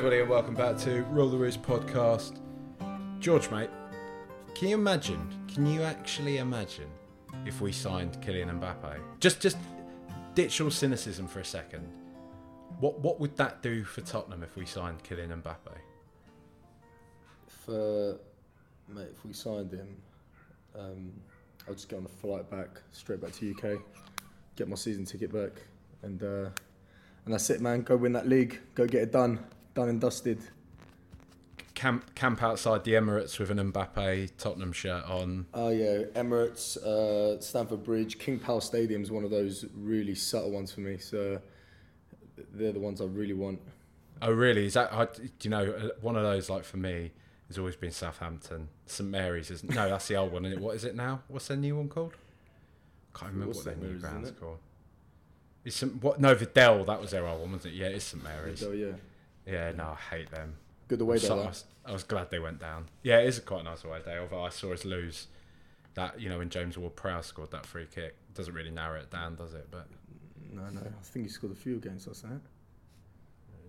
everybody, and welcome back to Rule the Roost podcast. George, mate, can you imagine? Can you actually imagine if we signed Kylian Mbappe? Just, just ditch all cynicism for a second. What, what would that do for Tottenham if we signed Kylian Mbappe? Uh, mate, if we signed him, um, I'll just get on a flight back, straight back to UK, get my season ticket back, and uh, and that's it, man. Go win that league. Go get it done, done and dusted. Camp, camp outside the Emirates with an Mbappe Tottenham shirt on. Oh yeah, Emirates, uh, Stamford Bridge, King Power Stadium is one of those really subtle ones for me. So they're the ones I really want. Oh, really? Is that? I, do you know, uh, one of those like for me has always been Southampton, St Mary's. Isn't? No, that's the old one. Isn't it? What is it now? What's their new one called? Can't remember What's what their new Mary's, isn't ground's it? called. It's St, what? No, the Dell. That was their old one, wasn't it? Yeah, it's St Mary's. So yeah, Yeah, no, I hate them. good away So- day. I, was, I was glad they went down. Yeah, it is a quite a nice away day. Although I saw us lose that, you know, when James Ward-Prowse scored that free kick. Doesn't really narrow it down, does it? But No, no, I think he scored a few against us. That.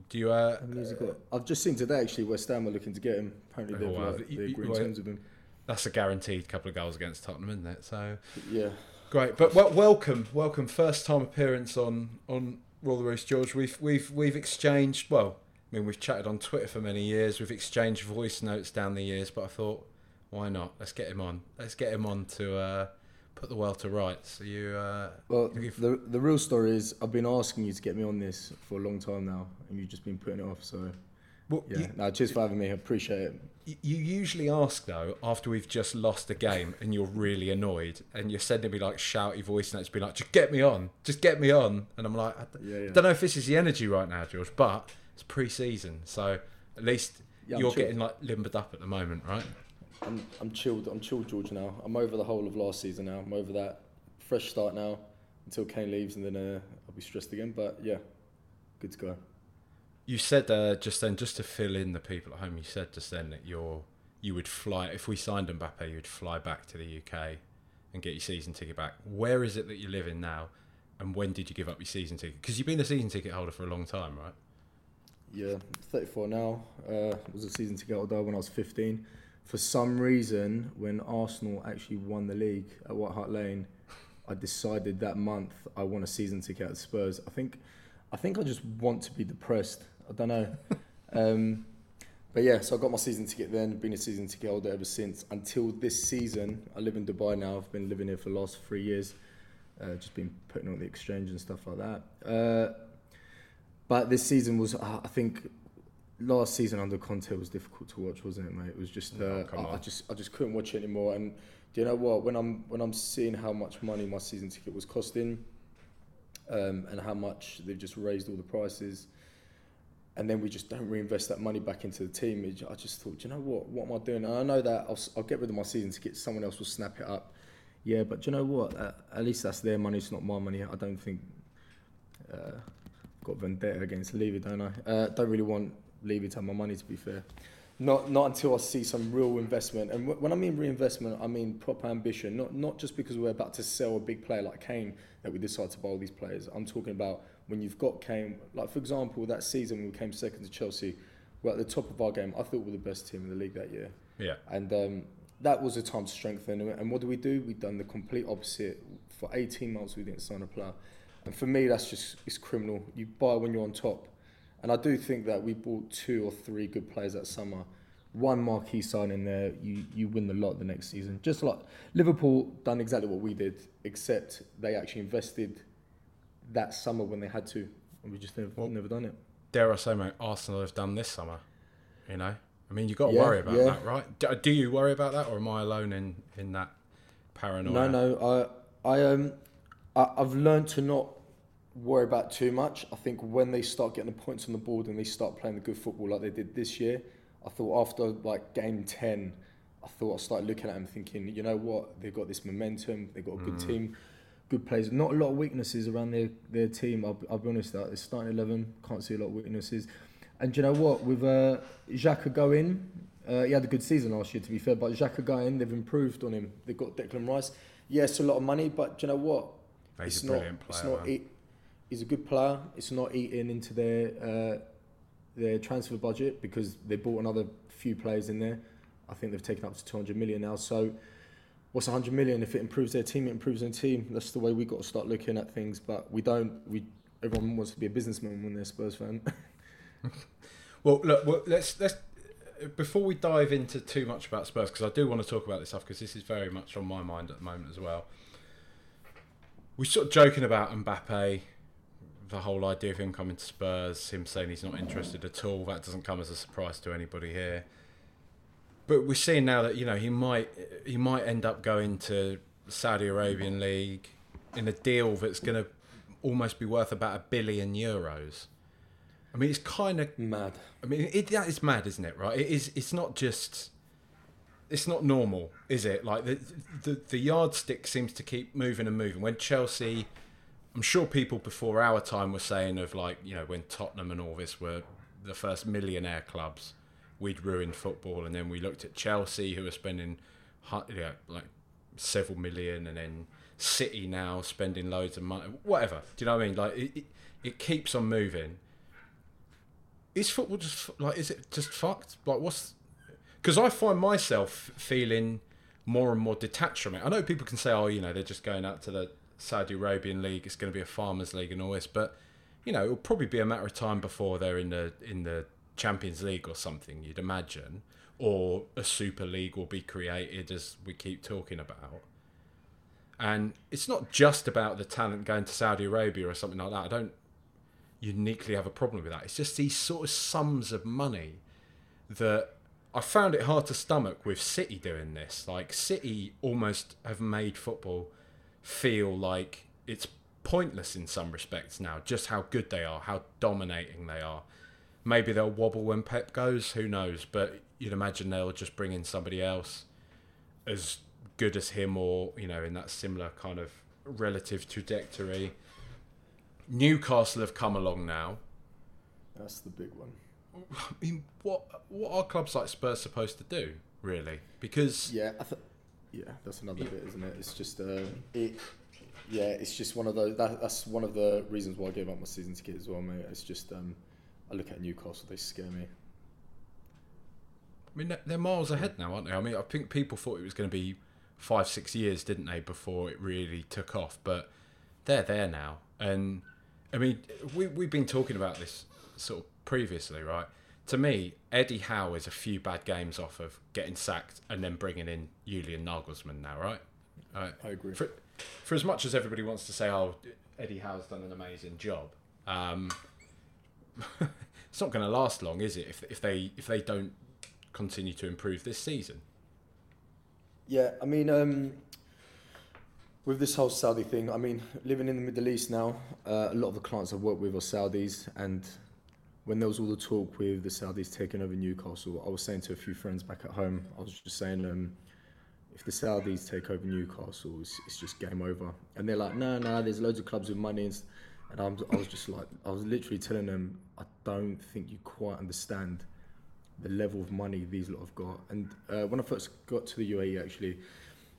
do you? Uh, I mean, he's got- I've just seen today actually West Ham are looking to get him. Apparently they've Oh, like, You- they're you- agreeing well, terms with him. that's a guaranteed couple of goals against Tottenham, isn't it? So Yeah. Great, but well, welcome, welcome. First time appearance on on Rule the Roost, George. We've we've we've exchanged. Well, I mean, we've chatted on Twitter for many years. We've exchanged voice notes down the years, but I thought, why not? Let's get him on. Let's get him on to uh, put the world to rights. So you, uh, Well, you- the the real story is I've been asking you to get me on this for a long time now, and you've just been putting it off. So well, yeah, you, no, cheers for having me. I appreciate it. you usually ask though after we've just lost a game and you're really annoyed and you're sending me like shouty voice notes, be like, just get me on, just get me on, and I'm like, I d- Yeah, yeah. don't know if this is the energy right now, George, but it's pre-season, so at least Yeah, you're getting like limbered up at the moment, right? I'm I'm chilled. I'm chilled, George. Now I'm over the whole of last season. Now I'm over that fresh start now until Kane leaves, and then uh, I'll be stressed again. But yeah, good to go. You said uh, just then, just to fill in the people at home, you said just then that you're you would fly if we signed Mbappe, you'd fly back to the UK and get your season ticket back. Where is it that you live in now, and when did you give up your season ticket? Because you've been a season ticket holder for a long time, right? Yeah, 34 now. Uh, was a season ticket holder when I was 15. For some reason, when Arsenal actually won the league at White Hart Lane, I decided that month I want a season ticket at Spurs. I think, I think I just want to be depressed. I don't know. um, but yeah, so I got my season ticket then. Been a season ticket holder ever since until this season. I live in Dubai now. I've been living here for the last three years. Uh, just been putting on the exchange and stuff like that. Uh, but this season was, uh, I think, last season under Conte was difficult to watch, wasn't it, mate? It was just, uh, Oh, I, I just, I just couldn't watch it anymore. And do you know what? When I'm, when I'm seeing how much money my season ticket was costing, um, and how much they've just raised all the prices, and then we just don't reinvest that money back into the team. it- I just thought, do you know what? What am I doing? And I know that I'll, I'll get rid of my season ticket. Someone else will snap it up. Yeah, but do you know what? Uh, at least that's their money. It's not my money. I don't think. Uh, got vendetta against Levy, don't I? Uh, don't really want Levy to have my money. To be fair, not not until I see some real investment. And wh- when I mean reinvestment, I mean proper ambition. Not not just because we're about to sell a big player like Kane that we decide to buy all these players. I'm talking about when you've got Kane. Like for example, that season when we came second to Chelsea, we're at the top of our game. I thought we were the best team in the league that year. Yeah. And um, that was a time to strengthen. And what do we do? We've done the complete opposite. For 18 months, we didn't sign a player. And for me, that's just it's criminal. You buy when you're on top. And I do think that we bought two or three good players that summer. One marquee signing there, you, you win the lot the next season. Just like Liverpool done exactly what we did, except they actually invested that summer when they had to. and we just never, Well- never done it. Dare I say, mate, Arsenal have done this summer. You know, I mean, you got to Yeah, worry about yeah. that, right? Do, do you worry about that, or am I alone in in that paranoia? No, no. I, I, um, I, I've learned to not worry about too much. I think when they start getting the points on the board and they start playing the good football like they did this year, I thought after like game ten, I thought I started looking at them thinking, you know what, they've got this momentum, they've got a good team, good players. Not a lot of weaknesses around their their team. I'll, I'll be honest. That it's starting eleven, can't see a lot of weaknesses. And you know what? With uh, Xhaka going, uh, he had a good season last year, to be fair. But Xhaka going, they've improved on him. They've got Declan Rice. Yes, a lot of money, but you know what? He's it's a not. brilliant It's not. Eat, he's a good player. It's not eating into their uh, their transfer budget because they bought another few players in there. I think they've taken up to 200 million now. So, what's 100 million? If it improves their team, it improves their team. That's the way we have got to start looking at things. But we don't. We everyone wants to be a businessman when they're a Spurs fan. Well, look, well, let's let's before we dive into too much about Spurs because I do want to talk about this stuff because this is very much on my mind at the moment as well. We're sort of joking about Mbappe, the whole idea of him coming to Spurs, him saying he's not interested at all. That doesn't come as a surprise to anybody here. But we're seeing now that you know he might he might end up going to Saudi Arabian League in a deal that's going to almost be worth about a billion euros. I mean, it's kind of Mad. I mean, it, that is mad, isn't it? Right? It is. It's not just. It's not normal, is it? Like the the the yardstick seems to keep moving and moving. When Chelsea, I'm sure people before our time were saying of like you know when Tottenham and all this were the first millionaire clubs, we'd ruined football, and then we looked at Chelsea who are spending, you know, like several million, and then City now spending loads of money. Whatever. Do you know what I mean? Like it, it, it keeps on moving is football just like is it just fucked? Like what's because I find myself feeling more and more detached from it. I know people can say, oh, you know, they're just going out to the Saudi Arabian league. It's going to be a farmers league and all this, but you know, it'll probably be a matter of time before they're in the in the Champions League or something. You'd imagine, or a Super League will be created, as we keep talking about. And it's not just about the talent going to Saudi Arabia or something like that. I don't uniquely have a problem with that. It's just these sort of sums of money that I found it hard to stomach with City doing this. Like City almost have made football feel like it's pointless in some respects now. Just how good they are, how dominating they are. Maybe they'll wobble when Pep goes. Who knows? But you'd imagine they'll just bring in somebody else as good as him, or you know, in that similar kind of relative trajectory. Newcastle have come along now. That's the big one. I mean, what what are clubs like Spurs supposed to do, really? Because Yeah, I th- yeah, that's another bit, isn't it? It's just uh, it. Yeah, it's just one of those. That, that's one of the reasons why I gave up my season ticket as well, mate. It's just um, I look at Newcastle, they scare me. I mean, they're- they're miles ahead now, aren't they? I mean, I think people thought it was going to be five, six years, didn't they, before it really took off? But they're there now, and I mean, we we've been talking about this sort of previously, right? To me, Eddie Howe is a few bad games off of getting sacked and then bringing in Julian Nagelsmann now, right? Right. I agree. For, for as much as everybody wants to say, "Oh, Eddie Howe's done an amazing job," um, it's not going to last long, is it? If if they if they don't continue to improve this season. Yeah, I mean, um, with this whole Saudi thing, I mean, living in the Middle East now, uh, a lot of the clients I've worked with are Saudis, and when there was all the talk with the Saudis taking over Newcastle, I was saying to a few friends back at home, I was just saying, um, if the Saudis take over Newcastle, it's, it's just game over. And they're like, no, no, there's loads of clubs with money. And, and I'm, I was just like, I was literally telling them, I don't think you quite understand the level of money these lot have got. And uh, when I first got to the UAE, actually,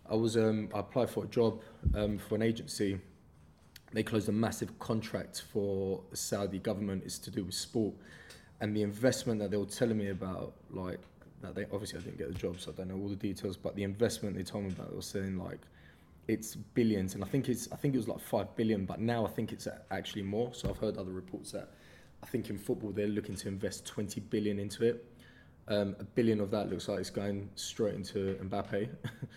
I was um, I applied for a job um, for an agency. They closed a massive contract for the Saudi government. It's to do with sport, and the investment that they were telling me about, like that they obviously I didn't get the job, so I don't know all the details. But the investment they told me about, they were saying like it's billions, and I think it's I think it was like five billion, but now I think it's actually more. So I've heard other reports that I think in football they're looking to invest 20 billion into it. Um, a billion of that looks like it's going straight into Mbappe.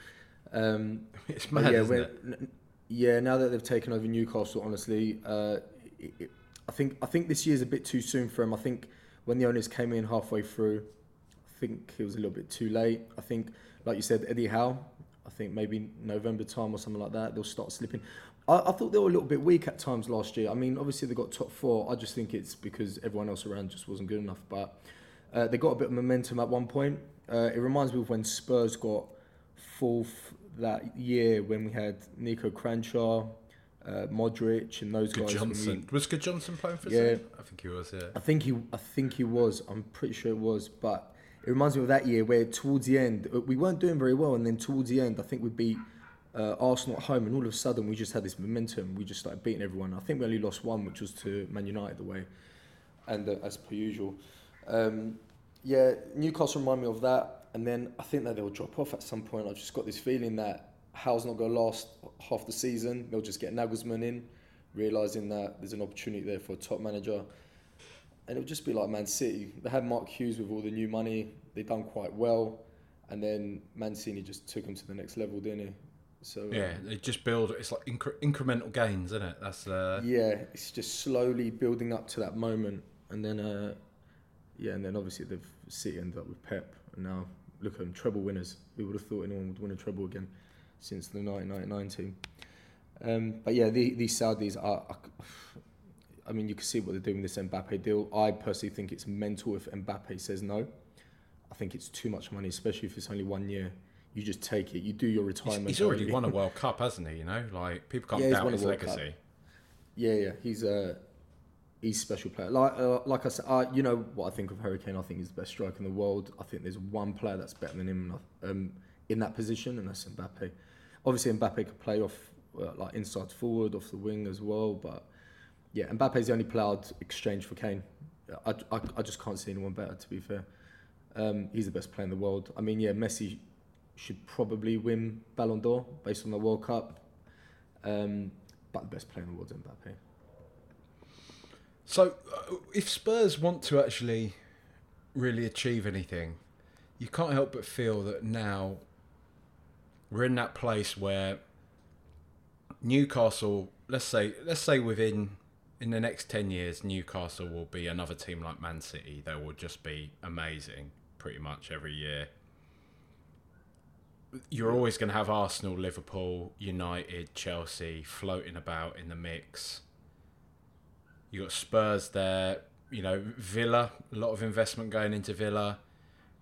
um, It's mad, yeah, isn't it? n- yeah, now that they've taken over Newcastle, honestly, uh, it, it, I think I think this year's a bit too soon for him. I think when the owners came in halfway through, I think it was a little bit too late. I think, like you said, Eddie Howe. I think maybe November time or something like that, they'll start slipping. I, I thought they were a little bit weak at times last year. I mean, obviously they got top four. I just think it's because everyone else around just wasn't good enough. But uh, they got a bit of momentum at one point. Uh, it reminds me of when Spurs got fourth that year when we had Niko Kranjcar, uh, Modric, and those Good guys. when we- Johnson. Was Good Johnson playing for Yeah. I think he was, yeah. I think he, I think he was. I'm pretty sure it was, but it reminds me of that year where towards the end uh, we weren't doing very well, and then towards the end I think we beat uh, Arsenal at home, and all of a sudden we just had this momentum. We just started beating everyone. I think we only lost one, which was to Man United away, and uh, as per usual, um, yeah, Newcastle remind me of that, and then I think that they'll drop off at some point. I've just got this feeling that Howe's not going to last half the season. They'll just get Nagelsmann in, realizing that there's an opportunity there for a top manager and it'll just be like Man City. They had Mark Hughes with all the new money. They've done quite well, and then Mancini just took them to the next level, didn't he? So Yeah, they just build. It's like incre- incremental gains, isn't it? That's uh, yeah, it's just slowly building up to that moment, and then uh, yeah, and then obviously the City ended up with Pep, and now look at them, treble winners. Who would have thought anyone would win a treble again since the 1999 team? Um, but yeah, the, these Saudis are. are I mean, you can see what they're doing with this Mbappe deal. I personally think it's mental if Mbappe says no. I think it's too much money, especially if it's only one year. You just take it. You do your retirement. he's already won a World Cup, hasn't he? You know, like people can't Yeah, he's doubt his World Cup. legacy. Yeah, yeah, he's a he's a special player. Like uh, like I said, uh, you know what I think of Hurricane. I think he's the best striker in the world. I think there's one player that's better than him um, in that position, and that's Mbappe. Obviously, Mbappe could play off uh, like inside forward, off the wing as well. But yeah, Mbappe's the only player I'd exchange for Kane. I, I, I just can't see anyone better. To be fair, um, he's the best player in the world. I mean, yeah, Messi should probably win Ballon d'Or based on the World Cup. Um, but the best player in the world is Mbappe. So, uh, if Spurs want to actually really achieve anything, you can't help but feel that now we're in that place where Newcastle, let's say, let's say within in the next ten years, Newcastle will be another team like Man City. They will just be amazing, pretty much every year. You're always going to have Arsenal, Liverpool, United, Chelsea floating about in the mix. You got Spurs there, you know, Villa, a lot of investment going into Villa.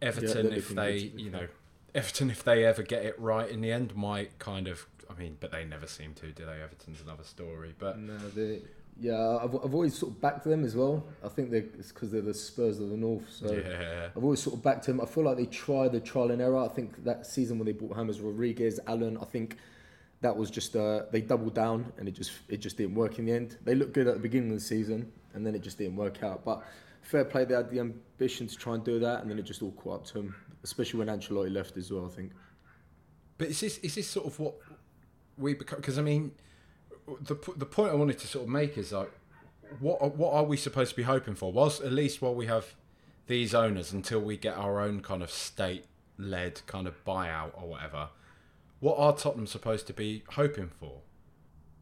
Everton, they're if they, good, to be you know, Everton, if they ever get it right in the end, might kind of. I mean, but they never seem to, do they? Everton's another story, but No, they, yeah, I've, I've always sort of backed them as well. I think they it's because they're the Spurs of the North. So yeah, I've always sort of backed them. I feel like they tried the trial and error. I think that season when they bought James Rodriguez, Allan, I think that was just uh, they doubled down and it just it just didn't work in the end. They looked good at the beginning of the season and then it just didn't work out. But fair play, they had the ambition to try and do that and then it just all caught up to them. Especially when Ancelotti left as well. I think. But is this is this sort of what we become? Because I mean, the the point I wanted to sort of make is like, what what are we supposed to be hoping for? Whilst at least while we have these owners until we get our own kind of state led kind of buyout or whatever, what are Tottenham supposed to be hoping for?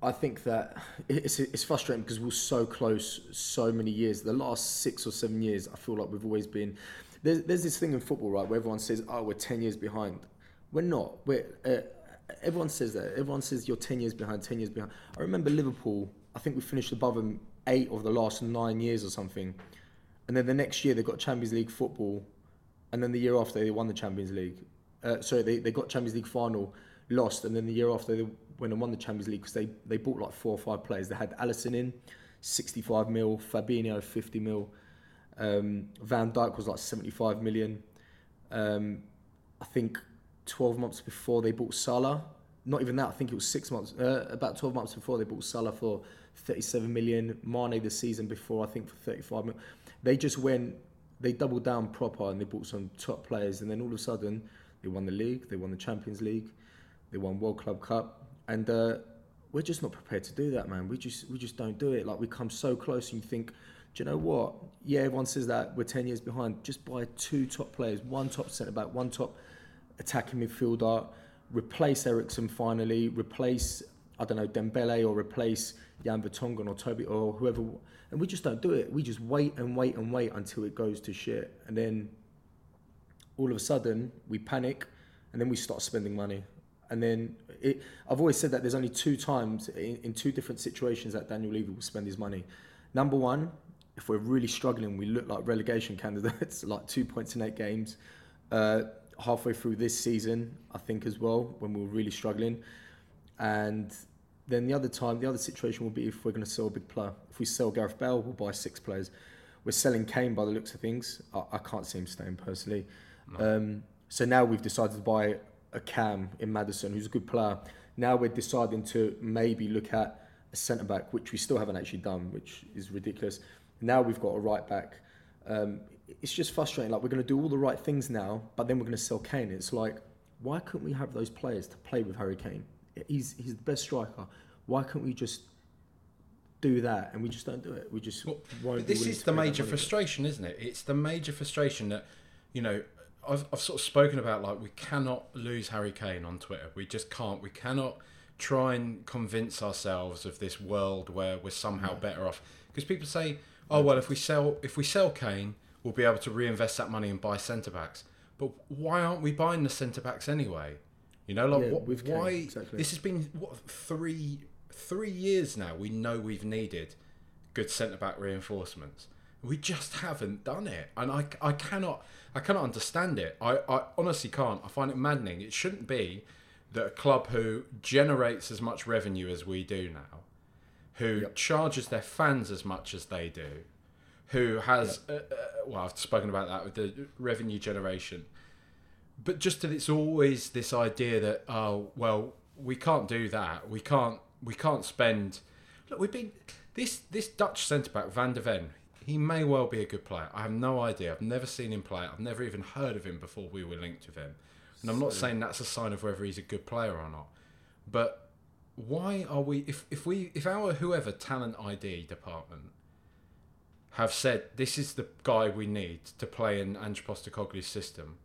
I think that it's it's frustrating because we're so close so many years. The last six or seven years, I feel like we've always been. There's, there's this thing in football, right, where everyone says, "Oh, we're ten years behind." We're not. We're uh, everyone says that. Everyone says you're ten years behind, ten years behind. I remember Liverpool. I think we finished above them eight of the last nine years or something, and then the next year they got Champions League football, and then the year after they won the Champions League. Uh, sorry, they, they got Champions League final, lost, and then the year after they went and won the Champions League because they, they bought like four or five players. They had Alisson in, 65 mil, Fabinho 50 mil, um, Van Dijk was like 75 million. Um, I think 12 months before they bought Salah, not even that, I think it was six months, uh, about 12 months before they bought Salah for 37 million, Mane the season before, I think for 35 million. They just went, they doubled down proper and they bought some top players, and then all of a sudden they won the league, they won the Champions League, they won World Club Cup, and uh, we're just not prepared to do that, man. We just we just don't do it. Like we come so close, and you think, do you know what? Yeah, everyone says that we're ten years behind. Just buy two top players, one top centre back, one top attacking midfielder. Replace Eriksen finally. Replace. I don't know Dembele or replace Jan Vertonghen or Toby or whoever, and we just don't do it. We just wait and wait and wait until it goes to shit, and then all of a sudden we panic, and then we start spending money. And then it, I've always said that there's only two times in, in two different situations that Daniel Levy will spend his money. Number one, if we're really struggling, we look like relegation candidates, like two points in eight games. Uh, halfway through this season, I think as well, when we were really struggling. And then the other time, the other situation will be if we're going to sell a big player. If we sell Gareth Bale, we'll buy six players. We're selling Kane by the looks of things. I, I can't see him staying personally. Um, so now we've decided to buy a Cam in Maddison, who's a good player. Now we're deciding to maybe look at a centre back, which we still haven't actually done, which is ridiculous. Now we've got a right back. Um, it's just frustrating. Like we're going to do all the right things now, but then we're going to sell Kane. It's like, why couldn't we have those players to play with Harry Kane? He's he's the best striker. Why can't we just do that? And we just don't do it. We just Well, won't. but be this is the major frustration, isn't it? It's the major frustration that, you know, I've, I've sort of spoken about like we cannot lose Harry Kane on Twitter. We just can't. We cannot try and convince ourselves of this world where we're somehow better off. Because people say, oh well, if we sell if we sell Kane, we'll be able to reinvest that money and buy centre backs. But why aren't we buying the centre backs anyway? You know, like Yeah, what, Kane, why? exactly. This has been what three three years now. We know we've needed good centre back reinforcements. We just haven't done it, and I, I cannot I cannot understand it. I, I honestly can't. I find it maddening. It shouldn't be that a club who generates as much revenue as we do now, who charges their fans as much as they do, who has uh, uh, well I've spoken about that with the revenue generation, but just that it's always this idea that oh well we can't do that we can't we can't spend look we've been this this Dutch centre back Van der Ven he may well be a good player I have no idea I've never seen him play I've never even heard of him before we were linked with him and I'm not saying that's a sign of whether he's a good player or not but why are we if, if we if our whoever talent ID department have said this is the guy we need to play in Ange Postecoglou's system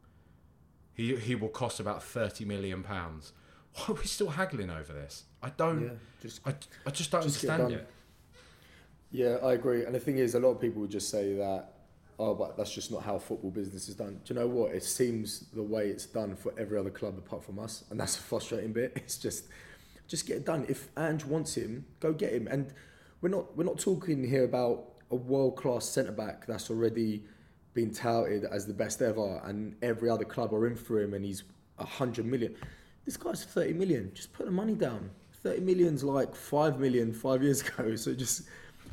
he he will cost about thirty million pounds. Why are we still haggling over this? I don't. Yeah, just I, I just don't just understand it. Yeah, I agree. And the thing is, a lot of people would just say that, oh, but that's just not how football business is done. Do you know what? It seems the way it's done for every other club apart from us, and that's a frustrating bit. It's just, just get it done. If Ange wants him, go get him. And we're not we're not talking here about a world class centre back that's already been touted as the best ever, and every other club are in for him, and he's a hundred million. This guy's thirty million. Just put the money down. Thirty million's like five million five years ago. So just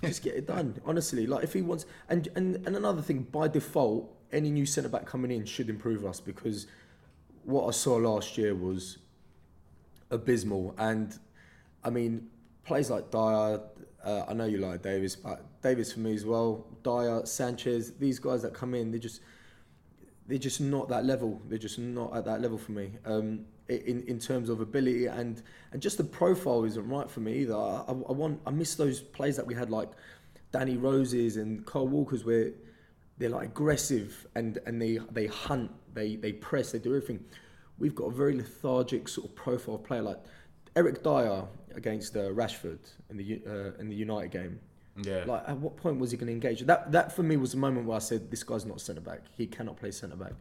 just get it done. Honestly, like if he wants, and and and another thing, by default, any new centre back coming in should improve us because what I saw last year was abysmal. And I mean, plays like Dier, uh, I know you like Davies, but Davies for me as well. Dier, Sanchez, these guys that come in, they just they're just not that level. They're just not at that level for me. Um, in in terms of ability and and just the profile isn't right for me either. I, I, want I miss those plays that we had like Danny Roses and Kyle Walkers where they're like aggressive and and they they hunt, they they press, they do everything. We've got a very lethargic sort of profile player like Eric Dier against uh, Rashford in the uh, in the United game. Yeah. Like, at what point was he going to engage? That that for me was the moment where I said, "This guy's not centre back. He cannot play centre back."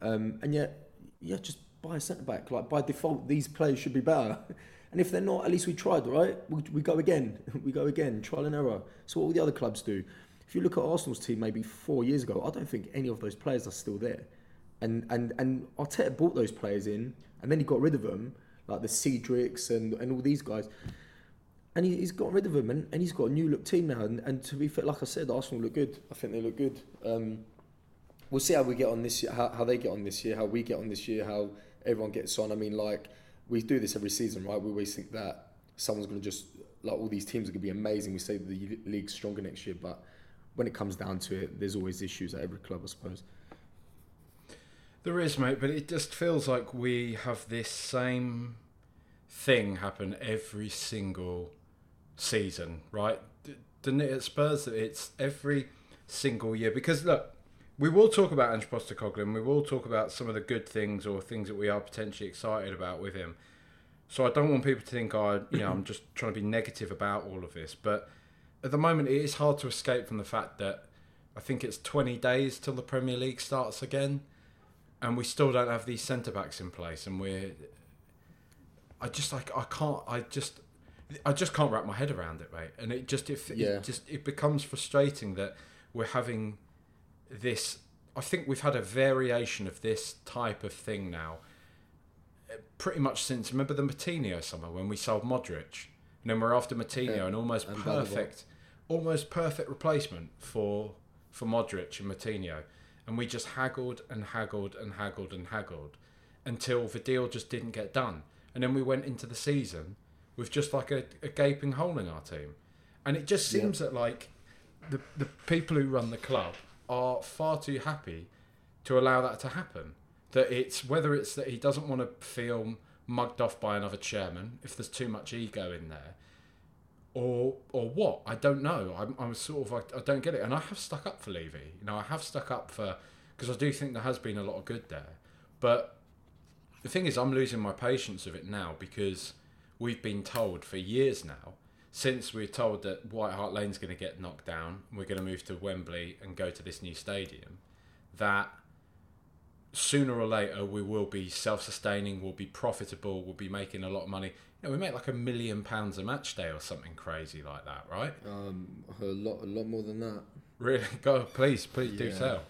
Um, and yet, yeah, just buy a centre back. Like by default, these players should be better. And if they're not, at least we tried, right? We, we go again. we go again. Trial and error. So what all the other clubs do. If you look at Arsenal's team, maybe four years ago, I don't think any of those players are still there. And and and Arteta brought those players in, and then he got rid of them, like the Cedrics and and all these guys and he, he's got rid of them, and, and he's got a new look team now. And, and to be fair, like I said, Arsenal look good. I think they look good. Um, we'll see how we get on this year, how, how they get on this year, how we get on this year, how everyone gets on. I mean, like we do this every season, right? We always think that someone's going to just like all these teams are going to be amazing. We say the league's stronger next year, but when it comes down to it, there's always issues at every club, I suppose. There is, mate, but it just feels like we have this same thing happen every single season, right? Doesn't it Spurs it's every single year? Because look, we will talk about Ange Postecoglou we will talk about some of the good things or things that we are potentially excited about with him. So I don't want people to think I, you know, I'm just trying to be negative about all of this. But at the moment, it is hard to escape from the fact that I think it's 20 days till the Premier League starts again, and we still don't have these centre backs in place, and we're. I just like I can't I just I just can't wrap my head around it, mate. And it just it, Yeah. it just it becomes frustrating that we're having this. I think we've had a variation of this type of thing now, uh, pretty much since remember the Moutinho summer when we sold Modric, and then we're after Moutinho, Yeah. an almost And perfect, almost perfect replacement for for Modric and Moutinho, and we just haggled and haggled and haggled and haggled until the deal just didn't get done, and then we went into the season with just like a, a gaping hole in our team, and it just Yeah. seems that like the the people who run the club are far too happy to allow that to happen. That it's whether it's that he doesn't want to feel mugged off by another chairman if there's too much ego in there, or or what I don't know. I'm, I'm sort of like I don't get it, and I have stuck up for Levy. You know, I have stuck up for because I do think there has been a lot of good there, but the thing is, I'm losing my patience of it now because we've been told for years now, since we're told that White Hart Lane's going to get knocked down, we're going to move to Wembley and go to this new stadium, that sooner or later we will be self-sustaining, we'll be profitable, we'll be making a lot of money. You know, we make like a million pounds a match day or something crazy like that, right? Um, a lot, a lot more than that. Really? Go, please, please do Yeah. tell.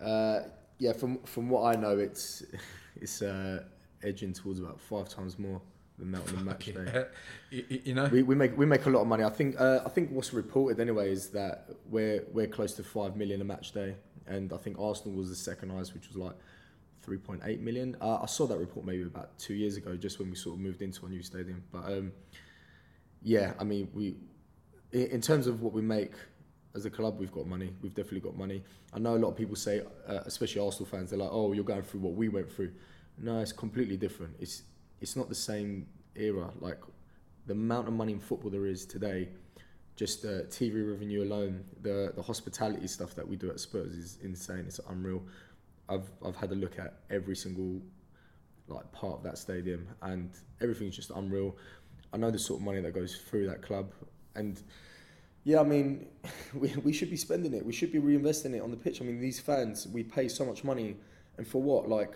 Uh, yeah, from from what I know, it's it's uh, edging towards about five times more than that on match day. Yeah. You, you- you know, We, we make we make a lot of money. I think uh, I think what's reported anyway is that we're we're close to five million a match day, and I think Arsenal was the second highest, which was like three point eight million. Uh, I saw that report maybe about two years ago, just when we sort of moved into a new stadium. But um, yeah, I mean we in in terms of what we make as a club, we've got money. We've definitely got money. I know a lot of people say, uh, especially Arsenal fans, they're like, "Oh, you're going through what we went through." No, it's completely different. It's it's not the same era. Like the amount of money in football there is today, just uh, TV revenue alone, the the hospitality stuff that we do at Spurs is insane. It's unreal. I've I've had a look at every single like part of that stadium, and everything's just unreal. I know the sort of money that goes through that club, and yeah, I mean, we, we should be spending it. We should be reinvesting it on the pitch. I mean, these fans, we pay so much money, and for what? Like,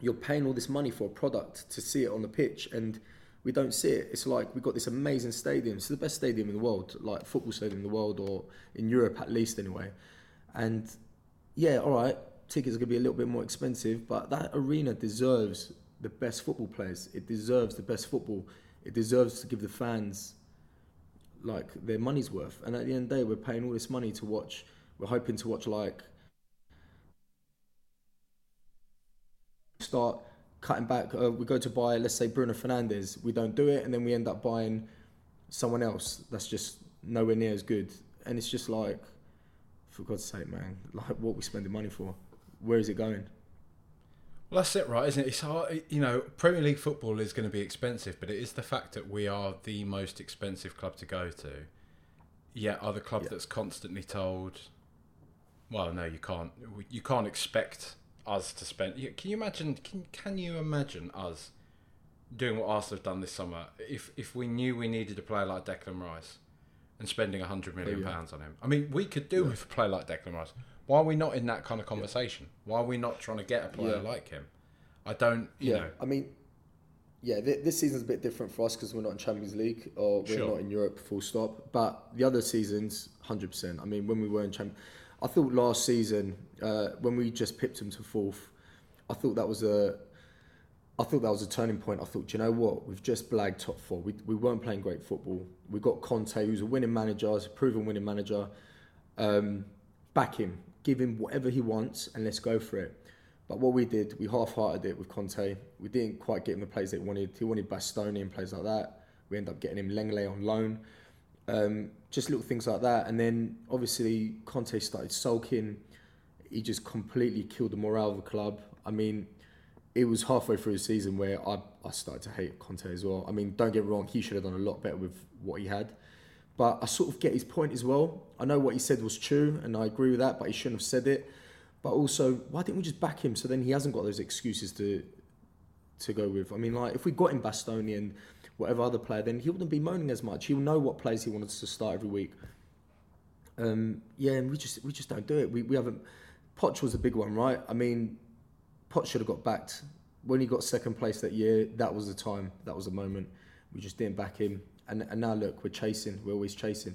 you're paying all this money for a product to see it on the pitch, and we don't see it. It's like we've got this amazing stadium. It's the best stadium in the world, like football stadium in the world, or in Europe at least, anyway. And yeah, all right, tickets are going to be a little bit more expensive, but that arena deserves the best football players. It deserves the best football. It deserves to give the fans like their money's worth. And at the end of the day, we're paying all this money to watch. We're hoping to watch like start cutting back. Uh, we go to buy, let's say Bruno Fernandes. We don't do it, and then we end up buying someone else that's just nowhere near as good. And it's just like, for God's sake, man, like what we spending money for? Where is it going? Well, that's it, right? Isn't it? It's hard, you know, Premier League football is going to be expensive, but it is the fact that we are the most expensive club to go to. Yet, are the club Yeah. that's constantly told, "Well, no, you can't. You can't expect us to spend." Can you imagine? Can Can you imagine us doing what Arsenal have done this summer? If if we knew we needed a player like Declan Rice and spending a hundred million Yeah. pounds on him, I mean, we could do with a player like Declan Rice. Why are we not in that kind of conversation? Why are we not trying to get a player Yeah. like him? I don't, you yeah, know. I mean, yeah, th- this season's a bit different for us because we're not in Champions League or we're Sure. not in Europe, full stop. But the other seasons, hundred percent. I mean, when we were in Champions, I thought last season uh, when we just pipped them to fourth, I thought that was a, I thought that was a turning point. I thought, you know what? We've just blagged top four. We we weren't playing great football. We got Conte, who's a winning manager, a proven winning manager. Um, back him, give him whatever he wants, and let's go for it. But what we did, we half-hearted it with Conte. We didn't quite get him the players that he wanted. He wanted Bastoni and players like that. We ended up getting him Lenglet on loan. Um, just little things like that. And then obviously Conte started sulking. He just completely killed the morale of the club. I mean, it was halfway through the season where I, I started to hate Conte as well. I mean, don't get me wrong, he should have done a lot better with what he had. But I sort of get his point as well. I know what he said was true, and I agree with that, but he shouldn't have said it. But also, why didn't we just back him so then he hasn't got those excuses to to go with. I mean, like if we got in Bastoni and whatever other player, then he wouldn't be moaning as much. He'll know what players he wanted to start every week. Um, yeah, and we just we just don't do it. We we haven't. Poch was a big one, right? I mean, Poch should have got backed when he got second place that year. That was the time. That was the moment. We just didn't back him, and and now look, we're chasing. We're always chasing.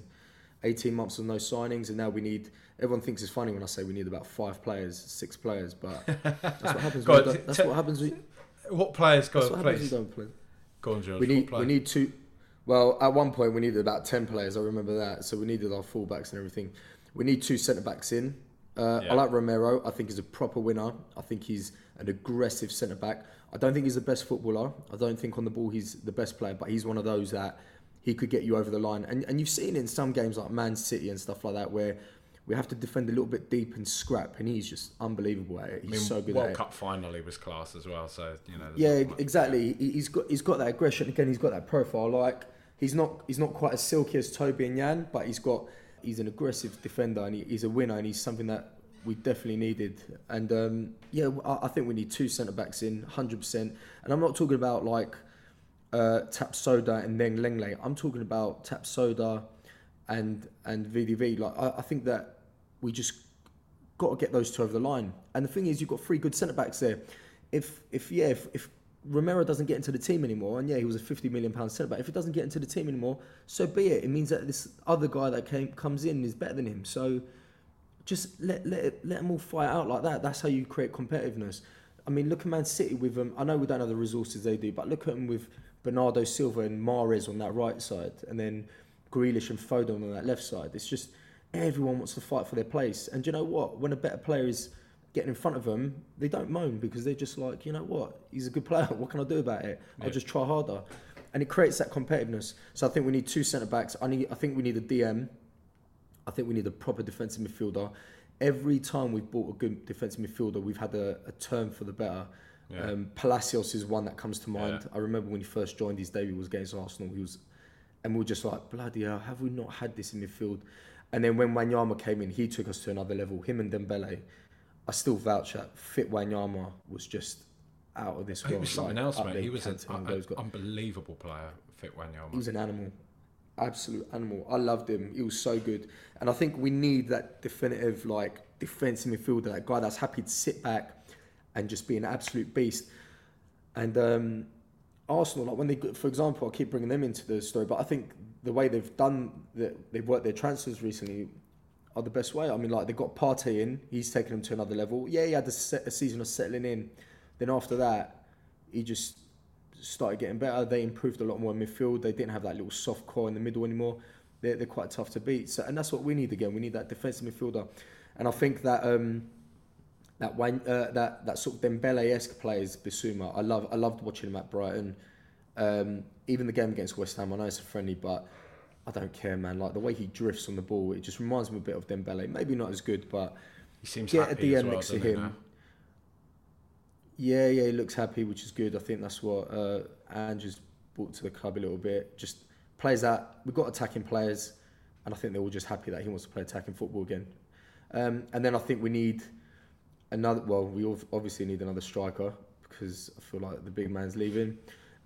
18 months of no signings, and now we need. Everyone thinks it's funny when I say we need about five players, six players, but that's what happens. Go when that's t- what happens. When, What players that's go what happens when we don't play. Go on, George. We need we need two. Well, at one point we needed about ten players. I remember that. So we needed our fullbacks and everything. We need two centre backs in. Uh, Yeah. I like Romero. I think he's a proper winner. I think he's an aggressive centre back. I don't think he's the best footballer. I don't think on the ball he's the best player, but he's one of those that he could get you over the line. And and you've seen in some games like Man City and stuff like that where we have to defend a little bit deep and scrap, and he's just unbelievable at it. He's I mean, so good World at it. Cup final he was class as well. So you know. Yeah, exactly. He- He's got he's got that aggression again. He's got that profile. Like he's not he's not quite as silky as Toby and Yan, but he's got he's an aggressive defender and he, he's a winner and he's something that we definitely needed. And um, yeah, I, I think we need two centre backs in, hundred percent. And I'm not talking about like uh, Tapsoba and then Lenglet. I'm talking about Tapsoba and and VDV. Like I, I think that we just got to get those two over the line. And the thing is, you've got three good centre backs there. If if yeah, if, if Romero doesn't get into the team anymore, and yeah, he was a fifty million pound centre back. If he doesn't get into the team anymore, so be it. It means that this other guy that came comes in is better than him. So just let let let them all fight out like that. That's how you create competitiveness. I mean, look at Man City with them. I know we don't have the resources they do, but look at them with Bernardo Silva and Mahrez on that right side, and then Grealish and Foden on that left side. It's just everyone wants to fight for their place. And do you know what? When a better player is getting in front of them, they don't moan because they're just like, you know what? He's a good player. What can I do about it? I'll just try harder. And it creates that competitiveness. So I think we need two centre backs. I need. I think we need a DM. I think we need a proper defensive midfielder. Every time we've bought a good defensive midfielder, we've had a, a turn for the better. Yeah. Um, Palacios is one that comes to mind. Yeah. I remember when he first joined, his debut was against Arsenal. He was, and we were just like, bloody hell, have we not had this in midfield? And then when Wanyama came in, he took us to another level. Him and Dembele, I still vouch that fit Wanyama was just out of this world. He was something like, else, mate. He was an unbelievable player, Fit Wanyama. He was an animal, absolute animal. I loved him. He was so good, and I think we need that definitive like defensive midfielder, that guy that's happy to sit back and just be an absolute beast. And um, Arsenal, like when they, for example, I keep bringing them into the story, but I think the way they've done, the, they've worked their transfers recently, are the best way. I mean, like they got Partey in, he's taken them to another level. Yeah, he had a, se- a season of settling in. Then after that, he just started getting better. They improved a lot more in midfield. They didn't have that little soft core in the middle anymore. They're, they're quite tough to beat. So, and that's what we need again. We need that defensive midfielder. And I think that um, that Wan- uh, that that sort of Dembele-esque plays Bissouma. I love I loved watching him at Brighton. Um, even the game against West Ham, I know it's a friendly, but I don't care, man. Like the way he drifts on the ball, it just reminds me a bit of Dembele. Maybe not as good, but He seems get happy at the end well, next to him. Yeah, yeah, he looks happy, which is good. I think that's what uh, Andrew's brought to the club a little bit. Just plays that we've got attacking players, and I think they're all just happy that he wants to play attacking football again. Um, and then I think we need another. Well, we ob- obviously need another striker because I feel like the big man's leaving,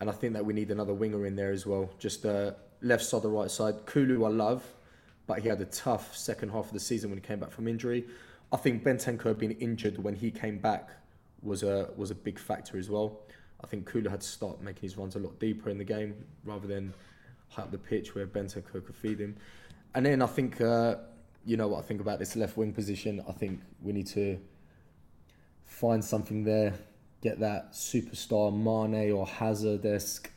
and I think that we need another winger in there as well. Just uh, left side, or right side. Kulu, I love, but he had a tough second half of the season when he came back from injury. I think Bentancur being injured when he came back was a was a big factor as well. I think Kulu had to start making his runs a lot deeper in the game rather than high up the pitch where Bentancur could feed him. And then I think uh, you know what I think about this left wing position. I think we need to find something there, get that superstar Mane or Hazard esque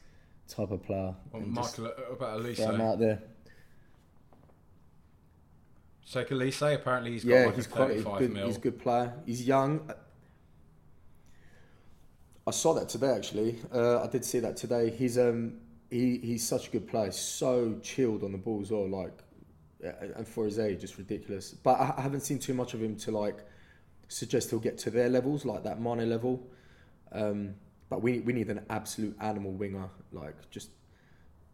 type of player. And Mark, about Olise. him out there. Sheikh Olise, apparently he's got yeah, like he's a quite 35 good. mil. He's a good player. He's young. I saw that today actually. Uh, I did see that today. He's um he he's such a good player. So chilled on the ball as well. Like, uh, and for his age, it's ridiculous. But I I haven't seen too much of him to like suggest he'll get to their levels, like that Mane level. Um, but we we need an absolute animal winger, like just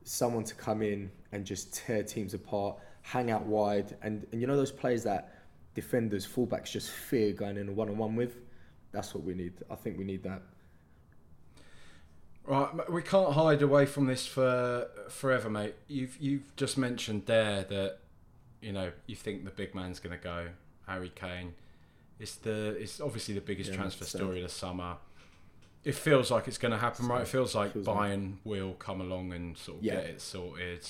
someone to come in and just tear teams apart, hang out wide, and and you know those players that defenders, fullbacks just fear going in a one on one with. That's what we need. I think we need that. Right, we can't hide away from this for forever, mate. You've you've just mentioned there that you know you think the big man's going to go, Harry Kane. It's the it's obviously the biggest Yeah, transfer story of the summer. It feels like it's going to happen, right? It feels like Feels like- Bayern will come along and sort of Yeah. get it sorted.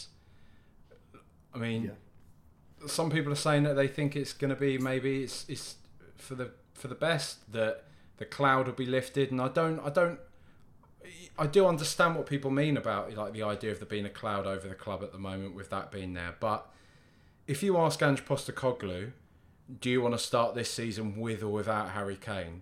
I mean, Yeah. some people are saying that they think it's going to be maybe it's it's for the for the best that the cloud will be lifted, and I don't I don't I do understand what people mean about like the idea of there being a cloud over the club at the moment with that being there, but if you ask Ange Postecoglou, do you want to start this season with or without Harry Kane?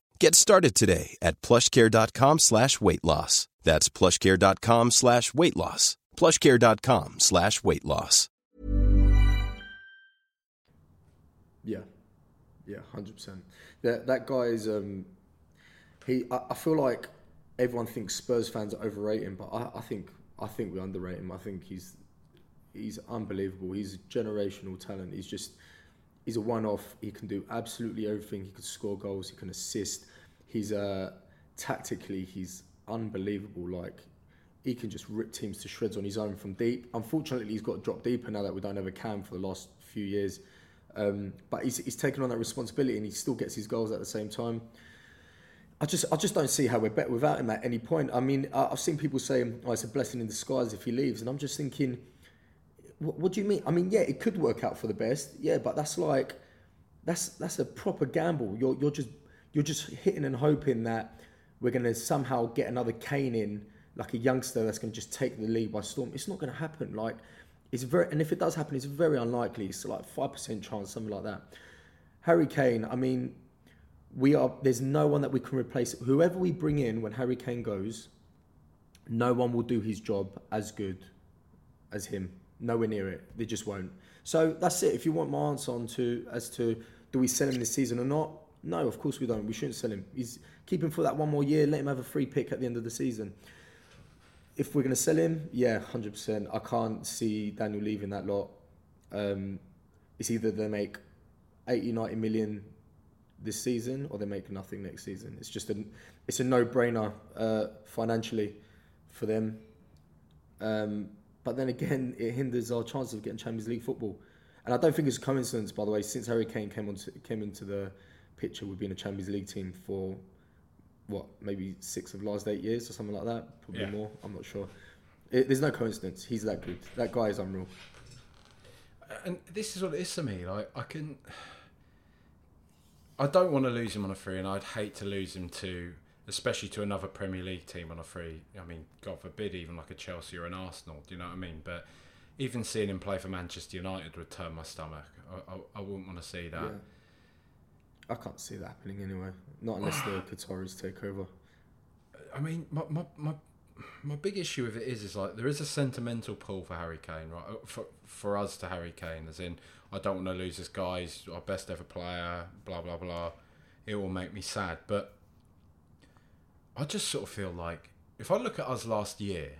Get started today at plushcare.com slash weight loss. That's plushcare.com slash weight loss. plushcare.com slash weight loss. Yeah, yeah, hundred percent. That that guy is. Um, he. I, I feel like everyone thinks Spurs fans are overrating, but I, I think I think we underrate him. I think he's he's unbelievable. He's a generational talent. He's just he's a one-off. He can do absolutely everything. He can score goals. He can assist. He's uh, tactically he's unbelievable. Like he can just rip teams to shreds on his own from deep. Unfortunately, he's got to drop deeper now that we don't have a cam for the last few years. Um, but he's, he's taken on that responsibility and he still gets his goals at the same time. I just I just don't see how we're better without him at any point. I mean, I've seen people saying, "Oh, it's a blessing in disguise if he leaves," and I'm just thinking, what, what do you mean? I mean, yeah, it could work out for the best, yeah, but that's like that's that's a proper gamble. You're you're just you're just hitting and hoping that we're going to somehow get another Kane in, like a youngster that's going to just take the lead by storm. It's not going to happen. Like it's very, and if it does happen, it's very unlikely. It's like five percent chance, something like that. Harry Kane. I mean, we are. There's no one that we can replace. Whoever we bring in when Harry Kane goes, no one will do his job as good as him. Nowhere near it. They just won't. So that's it. If you want my answer on to as to do we sell him this season or not? No, of course we don't. We shouldn't sell him. He's keep him for that one more year. Let him have a free pick at the end of the season. If we're going to sell him, yeah, hundred percent. I can't see Daniel leaving that lot. Um, it's either they make 80, 90 million this season or they make nothing next season. It's just a it's a no brainer uh, financially for them. Um, but then again, it hinders our chance of getting Champions League football. And I don't think it's a coincidence, by the way, since Harry Kane came onto, came into the picture, we've been a Champions League team for what maybe six of the last eight years or something like that, probably Yeah. more. I'm not sure. It, there's no coincidence. He's that good. That guy is unreal. and this is what it is to me. Like I can, I don't want to lose him on a free, and I'd hate to lose him to, especially to another Premier League team on a free. I mean, God forbid, even like a Chelsea or an Arsenal. Do you know what I mean? But even seeing him play for Manchester United would turn my stomach. I, I, I wouldn't want to see that. Yeah. I can't see that happening anyway. Not unless the Qataris take over. I mean, my, my, my, my big issue with it is, is like there is a sentimental pull for Harry Kane, right? Uh, For for us to Harry Kane, as in, I don't want to lose this guy. He's our best ever player. Blah blah blah. It will make me sad, but I just sort of feel like if I look at us last year,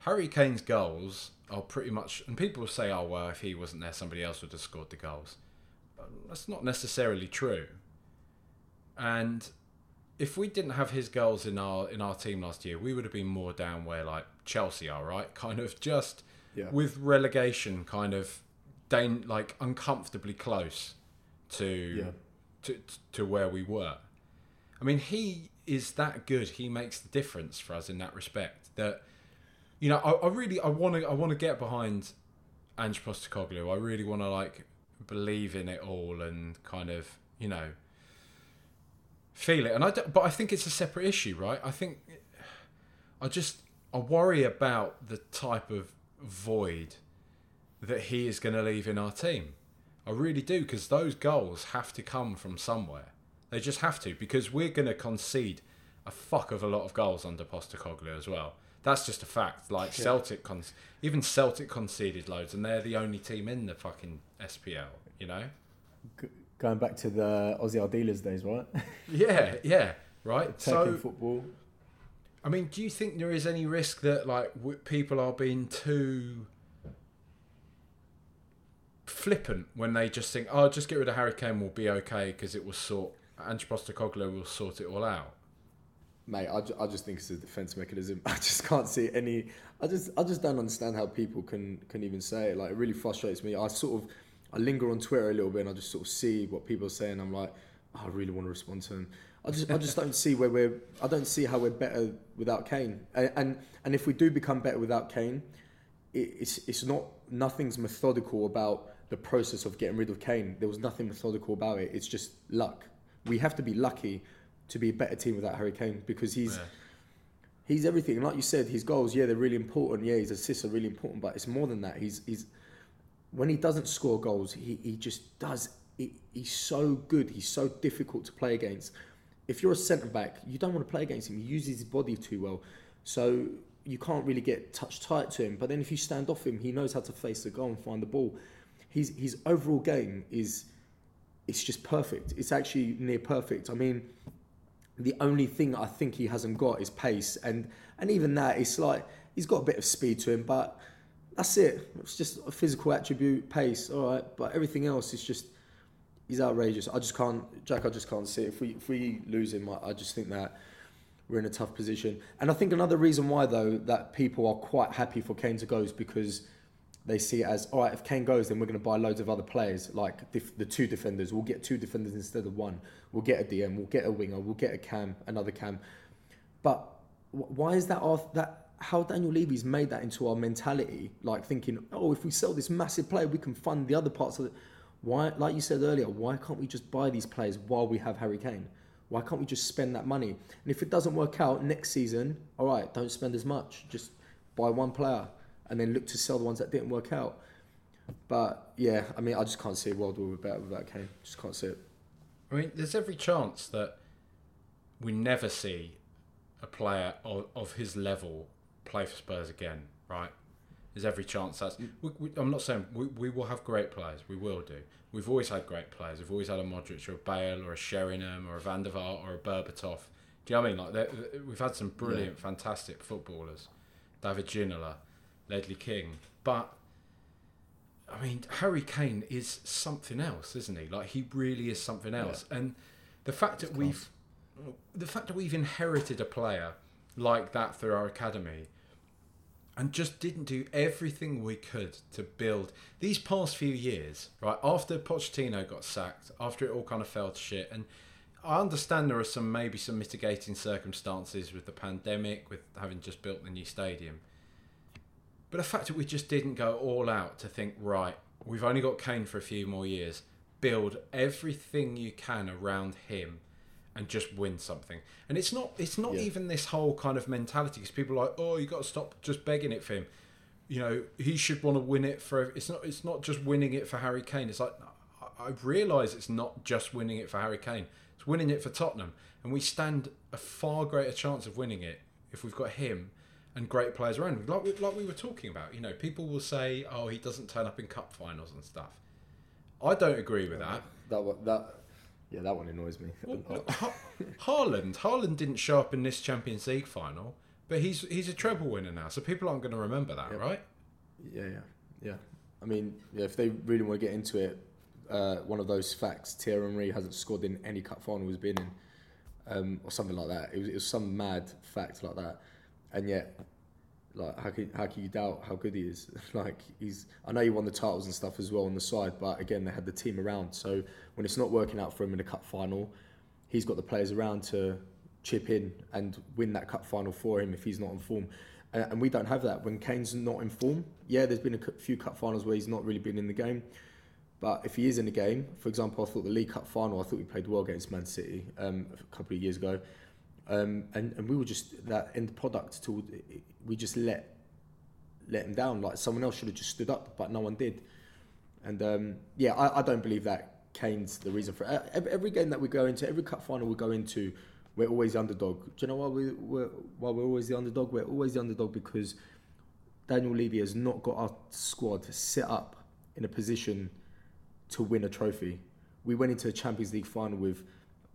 Harry Kane's goals are pretty much, and people will say, "Oh well, if he wasn't there, somebody else would have scored the goals." That's not necessarily true. And if we didn't have his goals in our in our team last year, we would have been more down where like Chelsea are, right? Kind of just Yeah. with relegation, kind of dan- like uncomfortably close to, Yeah. to to where we were. I mean, he is that good. He makes the difference for us in that respect. That you know, I, I really I want to I want to get behind Ange Postecoglou. I really want to like believe in it all and kind of you know feel it. And I don't, but I think it's a separate issue, right? I think I just I worry about the type of void that he is going to leave in our team. I really do because those goals have to come from somewhere. They just have to because we're going to concede a fuck of a lot of goals under Postecoglou as well. That's just a fact. Like Celtic, con- even Celtic conceded loads, and they're the only team in the fucking SPL. You know? G- going back to the Ossie Ardiles days, right? Yeah, yeah, right. Attacking so, football. I mean, do you think there is any risk that like w- people are being too flippant when they just think, "Oh, just get rid of Harry Kane, we'll be okay," because it will sort Ange Postecoglou will sort it all out. Mate, I, ju- I just think it's a defense mechanism. I just can't see any. I just I just don't understand how people can can even say it. Like it really frustrates me. I sort of I linger on Twitter a little bit and I just sort of see what people are saying. I'm like, oh, I really want to respond to them. I just I just don't see where we're. I don't see how we're better without Kane. And and, and if we do become better without Kane, it, it's it's not nothing's methodical about the process of getting rid of Kane. There was nothing methodical about it. It's just luck. We have to be lucky to be a better team without Harry Kane because he's he's everything. And like you said, his goals, yeah, they're really important. Yeah, his assists are really important, but it's more than that. He's he's when he doesn't score goals, he, he just does. He, he's so good. He's so difficult to play against. If you're a centre back, you don't want to play against him. He uses his body too well, so you can't really get touch tight to him. But then if you stand off him, he knows how to face the goal and find the ball. His his overall game is it's just perfect. It's actually near perfect. I mean, the only thing I think he hasn't got is pace, and and even that, it's like he's got a bit of speed to him, but that's it. It's just a physical attribute, pace, all right. But everything else is just he's outrageous. I just can't, Jack. I just can't see it. If we if we lose him, I, I just think that we're in a tough position. And I think another reason why though that people are quite happy for Kane to go is because they see it as all right. If Kane goes, then we're going to buy loads of other players, like the, the two defenders. We'll get two defenders instead of one. We'll get a DM. We'll get a winger. We'll get a cam, another cam. But why is that? Our, that how Daniel Levy's made that into our mentality, like thinking, oh, if we sell this massive player, we can fund the other parts of it. Why, like you said earlier, why can't we just buy these players while we have Harry Kane? Why can't we just spend that money? And if it doesn't work out next season, all right, don't spend as much. Just buy one player and then look to sell the ones that didn't work out. But yeah, I mean, I just can't see a world where we're better without Kane. Just can't see it. I mean, there's every chance that we never see a player of, of his level play for Spurs again, right? There's every chance that's. We, we, I'm not saying we, we will have great players. We will do. We've always had great players. We've always had a Modric or a Bale or a Sheringham or a Van der Vaart or a Berbatov. Do you know what I mean? Like we've had some brilliant, fantastic footballers. David Ginola, Ledley King, but I mean, Harry Kane is something else, isn't he? Like he really is something else. And the fact that we've the fact that we've inherited a player like that through our academy and just didn't do everything we could to build these past few years, right? After Pochettino got sacked, after it all kind of fell to shit, and I understand there are some maybe some mitigating circumstances with the pandemic, with having just built the new stadium. But the fact that we just didn't go all out to think, right, we've only got Kane for a few more years, build everything you can around him and just win something. And it's not it's not Yeah. even this whole kind of mentality because people are like, oh, you got to stop just begging it for him. You know, he should want to win it for. It's not. It's not just winning it for Harry Kane. It's like I- realise it's not just winning it for Harry Kane. It's winning it for Tottenham, and we stand a far greater chance of winning it if we've got him and great players around. Like we, like we were talking about. You know, people will say, oh, he doesn't turn up in cup finals and stuff. I don't agree with that. That that yeah, that one annoys me. Ha- Haaland, Haaland didn't show up in this Champions League final, but he's he's a treble winner now, so people aren't going to remember that, right? Yeah, yeah, yeah. I mean, yeah, if they really want to get into it, uh, one of those facts: Thierry Henry hasn't scored in any cup final he's been in, um, or something like that. It was, it was some mad fact like that, and yet, like, how can how can you doubt how good he is? like, he's. I know he won the titles and stuff as well on the side, but again, they had the team around. So when it's not working out for him in a cup final, he's got the players around to chip in and win that cup final for him if he's not on form. and, and we don't have that when Kane's not in form. Yeah, there's been a few cup finals where he's not really been in the game, but if he is in the game, for example, I thought the League Cup final, I thought we played well against Man City um, a couple of years ago, um, and and we were just that end product to we just let let him down. Like someone else should have just stood up, but no one did. And um, yeah, I, I don't believe that Kane's the reason for it. Every, game that we go into, every cup final we go into, we're always the underdog. Do you know why we, we're why we're always the underdog? We're always the underdog because Daniel Levy has not got our squad set up in a position to win a trophy. We went into a Champions League final with,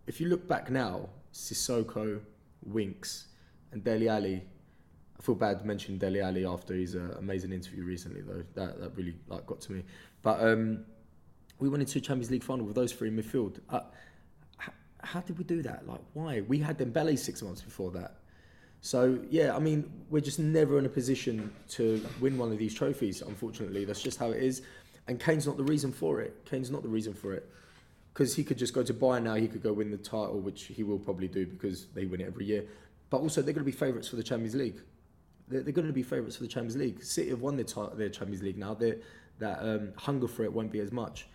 if you look back now, Sissoko, Winks, and Dele Alli. I feel bad mentioning Dele Alli after his uh, amazing interview recently, though. That that really like got to me. But um, we went into Champions League final with those three in midfield. Uh, h- how did we do that? Like, why? We had Dembele six months before that. So yeah, I mean, we're just never in a position to win one of these trophies. Unfortunately, that's just how it is. And Kane's not the reason for it. Kane's not the reason for it because he could just go to Bayern now. He could go win the title, which he will probably do because they win it every year. But also, they're going to be favourites for the Champions League. They're, they're going to be favourites for the Champions League. City have won their, their Champions League now. They're, that um, hunger for it won't be as much.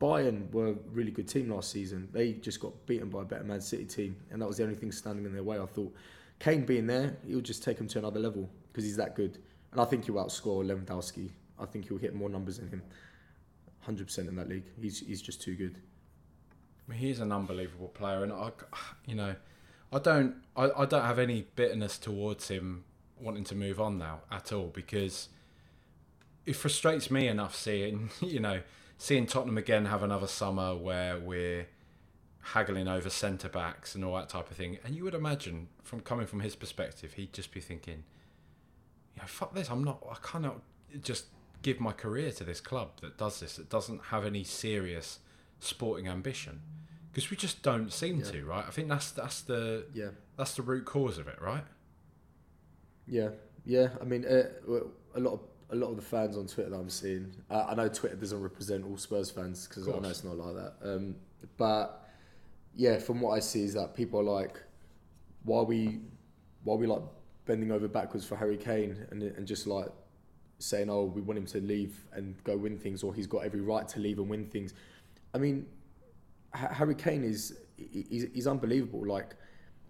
Bayern were a really good team last season. They just got beaten by a better Man City team, and that was the only thing standing in their way. I thought Kane being there, he'll just take him to another level because he's that good. And I think he'll outscore Lewandowski. I think he'll hit more numbers than him. 100% in that league. He's, he's just too good. He's an unbelievable player, and I, you know, I don't, I, I don't have any bitterness towards him wanting to move on now at all because it frustrates me enough seeing, you know, seeing Tottenham again have another summer where we're haggling over centre backs and all that type of thing. And you would imagine, from coming from his perspective, he'd just be thinking, you know, fuck this. I'm not. I cannot just give my career to this club that does this. That doesn't have any serious sporting ambition. Because we just don't seem to, right? I think that's that's the Yeah. that's the root cause of it, right? Yeah, yeah. I mean, uh, a lot of a lot of the fans on Twitter that I'm seeing. Uh, I know Twitter doesn't represent all Spurs fans because I know it's not like that. Um, but yeah, from what I see is that people are like, why are we, why are we like bending over backwards for Harry Kane and and just like saying, oh, we want him to leave and go win things, or he's got every right to leave and win things. I mean, Ha- Harry Kane is unbelievable. Like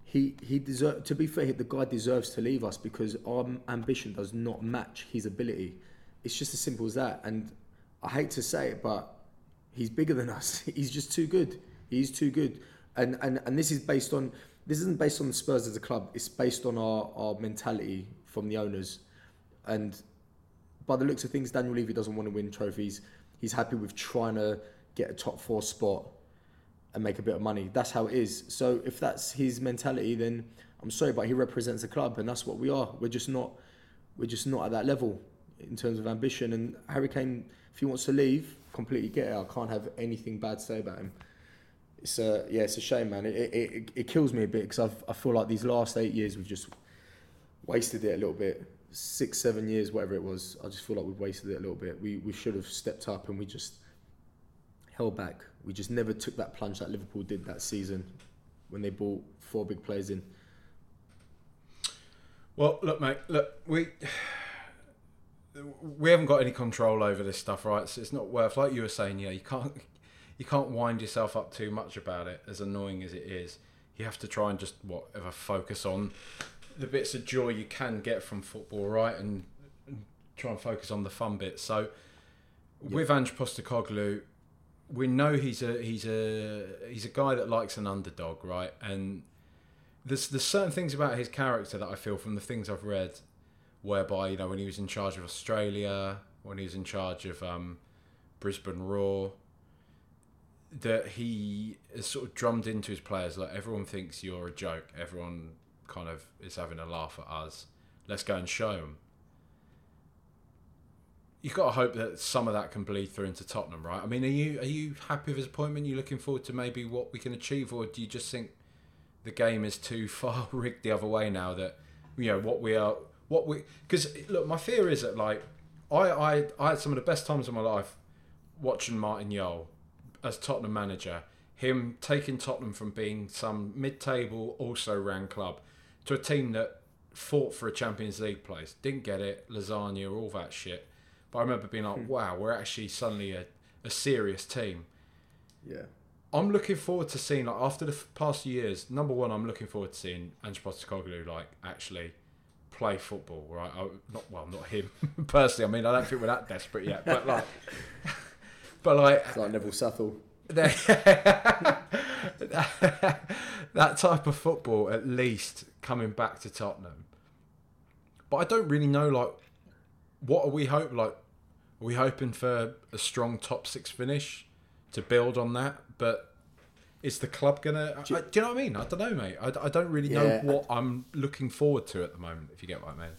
he he deserve to be fair, the guy deserves to leave us because our ambition does not match his ability. It's just as simple as that. And I hate to say it, but he's bigger than us. He's just too good. He's too good. And and and this is based on this isn't based on the Spurs as a club. It's based on our our mentality from the owners. And by the looks of things, Daniel Levy doesn't want to win trophies. He's happy with trying to get a top four spot and make a bit of money. That's how it is. So if that's his mentality, then I'm sorry, but he represents the club, and that's what we are. We're just not, we're just not at that level in terms of ambition. And Harry Kane, if he wants to leave, completely get it. I can't have anything bad to say about him. It's a yeah, it's a shame, man. It it, it, kills me a bit because I feel like these last eight years we've just wasted it a little bit. Six, seven years, whatever it was. I just feel like we've wasted it a little bit. We we should have stepped up, and we just held back. We just never took that plunge that Liverpool did that season when they brought four big players in. Well, look, mate. Look, we we haven't got any control over this stuff, right? So it's not worth, like you were saying, yeah, you can't you can't wind yourself up too much about it. As annoying as it is, you have to try and just whatever focus on the bits of joy you can get from football, right? And, and try and focus on the fun bits. So with Ange Postecoglou, we know he's a he's a he's a guy that likes an underdog, right? And there's there's certain things about his character that I feel from the things I've read, whereby you know when he was in charge of Australia, when he was in charge of um, Brisbane Roar, that he has sort of drummed into his players like everyone thinks you're a joke, everyone kind of is having a laugh at us. Let's go and show them. You've got to hope that some of that can bleed through into Tottenham, right? I mean, are you are you happy with his appointment? Are you looking forward to maybe what we can achieve, or do you just think the game is too far rigged the other way now that you know what we are what we because look my fear is that like I, I I had some of the best times of my life watching Martin Jol as Tottenham manager him taking Tottenham from being some mid-table also ran club to a team that fought for a Champions League place, didn't get it, lasagna, all that shit. But I remember being like, hmm. wow, we're actually suddenly a, a serious team. Yeah. I'm looking forward to seeing like after the f- past years. Number one, I'm looking forward to seeing Ange Postecoglou like actually play football. Right? I, not well, not him personally. I mean, I don't think we're that desperate yet. But like, but like, It's like Neville Southall. that type of football, at least coming back to Tottenham. But I don't really know. Like, what are we hope? Like, are we hoping for a strong top six finish to build on that? But is the club gonna? I, do you know what I mean? I don't know, mate. I, I don't really know Yeah. what I'm looking forward to at the moment. If you get what I mean.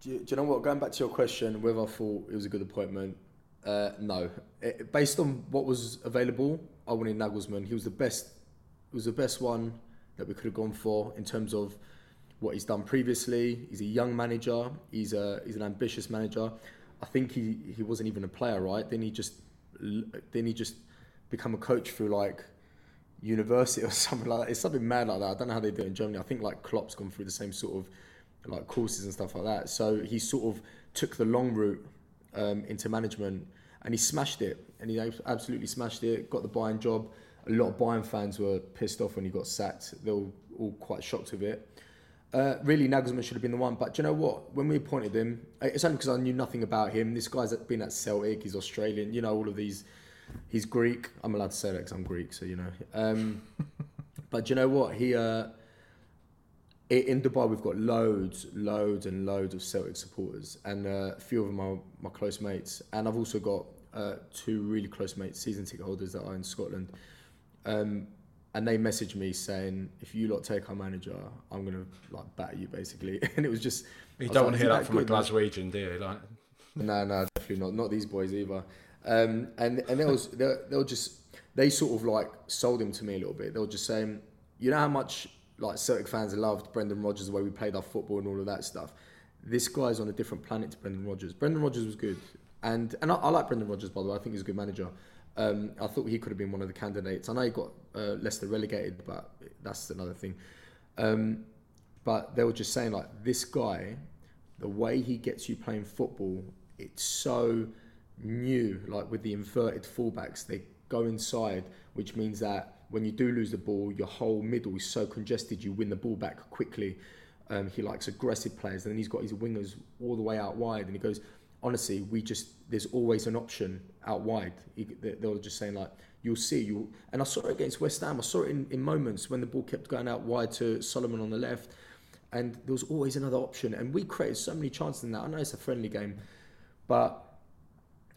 Do you, do you know what? Going back to your question, whether I thought it was a good appointment, uh, no. It, based on what was available, I wanted Nagelsmann. He was the best. He was the best one that we could have gone for in terms of what he's done previously. He's a young manager. He's a he's an ambitious manager. I think he, he wasn't even a player, right? Then he just then he just become a coach through like university or something like that. It's something mad like that. I don't know how they do it in Germany. I think like Klopp's gone through the same sort of like courses and stuff like that. So he sort of took the long route um, into management and he smashed it. And he absolutely smashed it. Got the Bayern job. A lot of Bayern fans were pissed off when he got sacked. They were all quite shocked with it. Uh, really, Nagelsmann should have been the one. But do you know what? When we appointed him, uh, it's only because I knew nothing about him. This guy's been at Celtic. He's Australian. You know all of these. He's Greek. I'm allowed to say that because I'm Greek, so you know. Um, but do you know what? He uh, in Dubai we've got loads, loads and loads of Celtic supporters, and uh, a few of them are my close mates. And I've also got uh, two really close mates, season ticket holders that are in Scotland. Um, and they messaged me saying, "If you lot take our manager, I'm gonna like batter you, basically." And it was just You was don't like, want to hear he that from a good, man?" Glaswegian, do you? Like, No, no, definitely not. Not these boys either. Um, and and they was they they'll just they sort of like sold him to me a little bit. They were just saying, you know how much like Celtic fans loved Brendan Rodgers, the way we played our football and all of that stuff. This guy's on a different planet to Brendan Rodgers. Brendan Rodgers was good, and and I, I like Brendan Rodgers by the way. I think he's a good manager. Um, I thought he could have been one of the candidates. I know he got uh, Leicester relegated, but that's another thing. Um, but they were just saying like this guy, the way he gets you playing football, it's so new. Like with the inverted fullbacks, they go inside, which means that when you do lose the ball, your whole middle is so congested, you win the ball back quickly. Um, he likes aggressive players, and then he's got his wingers all the way out wide, and he goes. Honestly, we just there's always an option out wide. He, they, they were just saying like you'll see you, and I saw it against West Ham. I saw it in, in moments when the ball kept going out wide to Solomon on the left, and there was always another option. And we created so many chances in that. I know it's a friendly game, but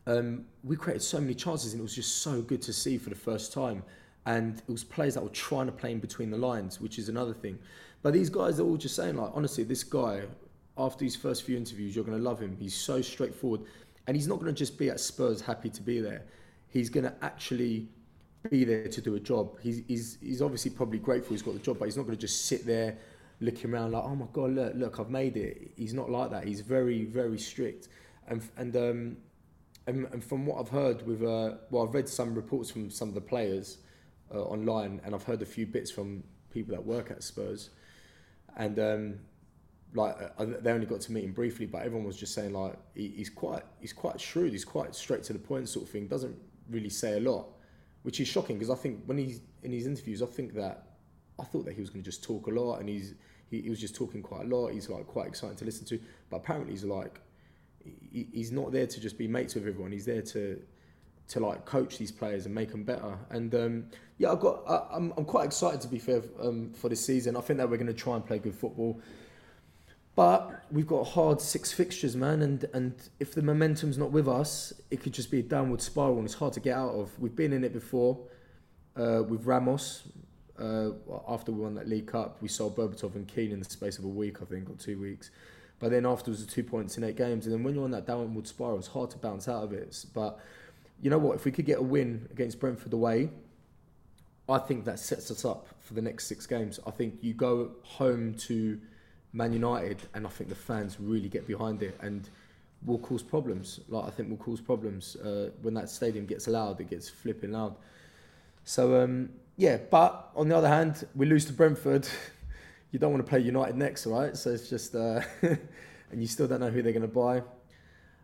um, we created so many chances, and it was just so good to see for the first time. And it was players that were trying to play in between the lines, which is another thing. But these guys are all just saying, like, honestly, this guy, after these first few interviews, you're going to love him. He's so straightforward, and he's not going to just be at Spurs happy to be there. He's going to actually be there to do a job. He's, he's, he's obviously probably grateful he's got the job, but he's not going to just sit there looking around like, oh my god, look, look, I've made it. He's not like that. He's very, very strict, and and um, and, and from what I've heard with uh, well, I've read some reports from some of the players uh, online, and I've heard a few bits from people that work at Spurs, and um, like uh, they only got to meet him briefly, but everyone was just saying like he, he's quite he's quite shrewd, he's quite straight to the point sort of thing. Doesn't really say a lot, which is shocking because I think when he's in his interviews, I think that I thought that he was going to just talk a lot, and he's he, he was just talking quite a lot. He's like quite exciting to listen to, but apparently he's like he, he's not there to just be mates with everyone. He's there to to like coach these players and make them better. And um, yeah, I've got I, I'm I'm quite excited to be fair um, for this season. I think that we're going to try and play good football. But we've got hard six fixtures, man, and, and if the momentum's not with us, it could just be a downward spiral, and it's hard to get out of. We've been in it before uh, with Ramos. Uh, after we won that League Cup, we sold Berbatov and Keane in the space of a week, I think, or two weeks. But then afterwards, the two points in eight games, and then when you're on that downward spiral, it's hard to bounce out of it. But you know what? If we could get a win against Brentford away, I think that sets us up for the next six games. I think you go home to Man United, and I think the fans really get behind it, and will cause problems. Like I think will cause problems uh, when that stadium gets loud. It gets flipping loud. So um, yeah, but on the other hand, we lose to Brentford. you don't want to play United next, right? So it's just, uh, and you still don't know who they're going to buy,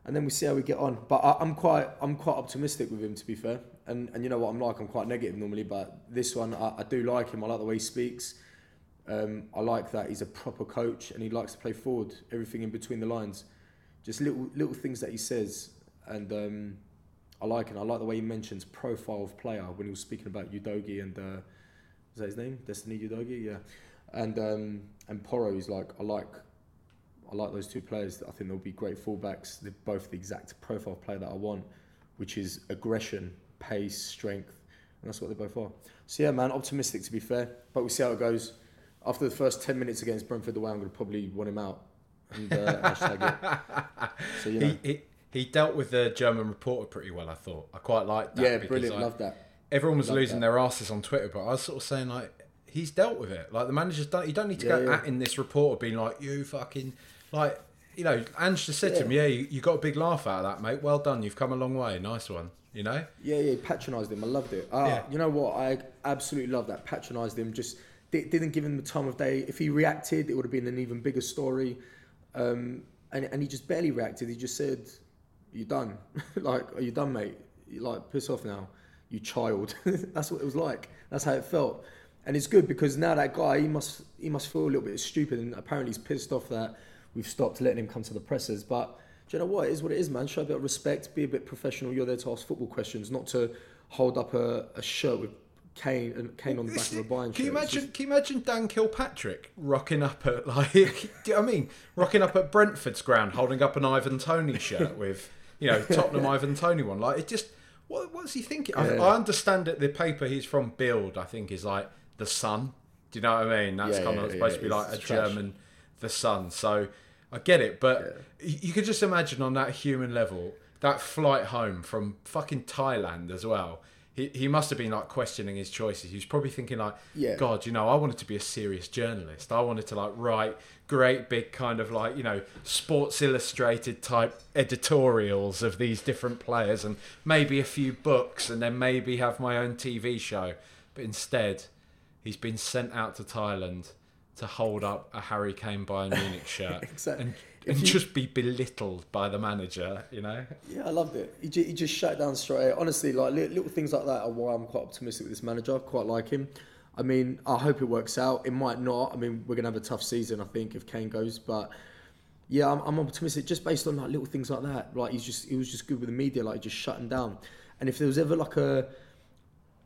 and then we see how we get on. But I, I'm quite, I'm quite optimistic with him, to be fair. And and you know what I'm like, I'm quite negative normally, but this one I, I do like him. I like the way he speaks. Um, I like that he's a proper coach and he likes to play forward, everything in between the lines, just little little things that he says, and um, I like it. I like the way he mentions profile of player when he was speaking about Udogie and uh, is that his name? Destiny Udogie, yeah, and um, and Porro is like I like I like those two players. I think they'll be great fullbacks. They're both the exact profile player that I want, which is aggression, pace, strength, and that's what they both are. So yeah, man, optimistic to be fair, but we'll see how it goes. After the first ten minutes against Brentford away, I'm going to probably want him out and uh, hashtag it. So you know, He, he he dealt with the German reporter pretty well. I thought I quite liked that. yeah, brilliant, like, love that. Everyone was Love losing that. their asses on Twitter, but I was sort of saying like he's dealt with it. Like the manager's done. You don't need to Yeah, go yeah. at in this reporter being like you fucking like you know. Ange just said to him, "Yeah, you, you got a big laugh out of that, mate. Well done. You've come a long way. Nice one." You know. Yeah, yeah, patronised him. I loved it. Ah, Yeah. You know what? I absolutely love that. Patronised him. Just di- didn't give him the time of day. If he reacted, it would have been an even bigger story. Um, and, and he just barely reacted. He just said, You're done? like, are you done, mate? You're like piss off now, you child." That's what it was like. That's how it felt. And it's good because now that guy, he must he must feel a little bit stupid, and apparently he's pissed off that we've stopped letting him come to the pressers. But do you know what? It is what it is, man. Show a bit of respect, be a bit professional. You're there to ask football questions, not to hold up a, a shirt with Kane and Kane on the back of a Bayern Can you imagine? just- Can you imagine Dan Kilpatrick rocking up at like? do you know I mean? Rocking up at Brentford's ground, holding up an Ivan Toney shirt with you know Tottenham Ivan Toney one. Like it just. What what's he thinking? I, Yeah. I understand that the paper he's from, Bild, I think, is like the Sun. Do you know what I mean? That's Yeah, kind yeah, of supposed to be like a trash. German, the Sun. So I get it, but you could just imagine on that human level that flight home from fucking Thailand as well. He, he must have been like questioning his choices. He was probably thinking like, Yeah. God, you know, I wanted to be a serious journalist. I wanted to like write great big kind of like you know Sports Illustrated type editorials of these different players and maybe a few books and then maybe have my own TV show. But instead, he's been sent out to Thailand to hold up a Harry Kane Bayern Munich shirt Exactly. and, and you- just be belittled by the manager. You know. Yeah, I loved it. He, he just shut it down straight. Honestly, like li- little things like that are why I'm quite optimistic with this manager. I quite like him. I mean, I hope it works out. It might not. I mean, we're gonna have a tough season, I think, if Kane goes. But yeah, I'm, I'm optimistic just based on like little things like that. Like he's just he was just good with the media, like just shutting down. And if there was ever like a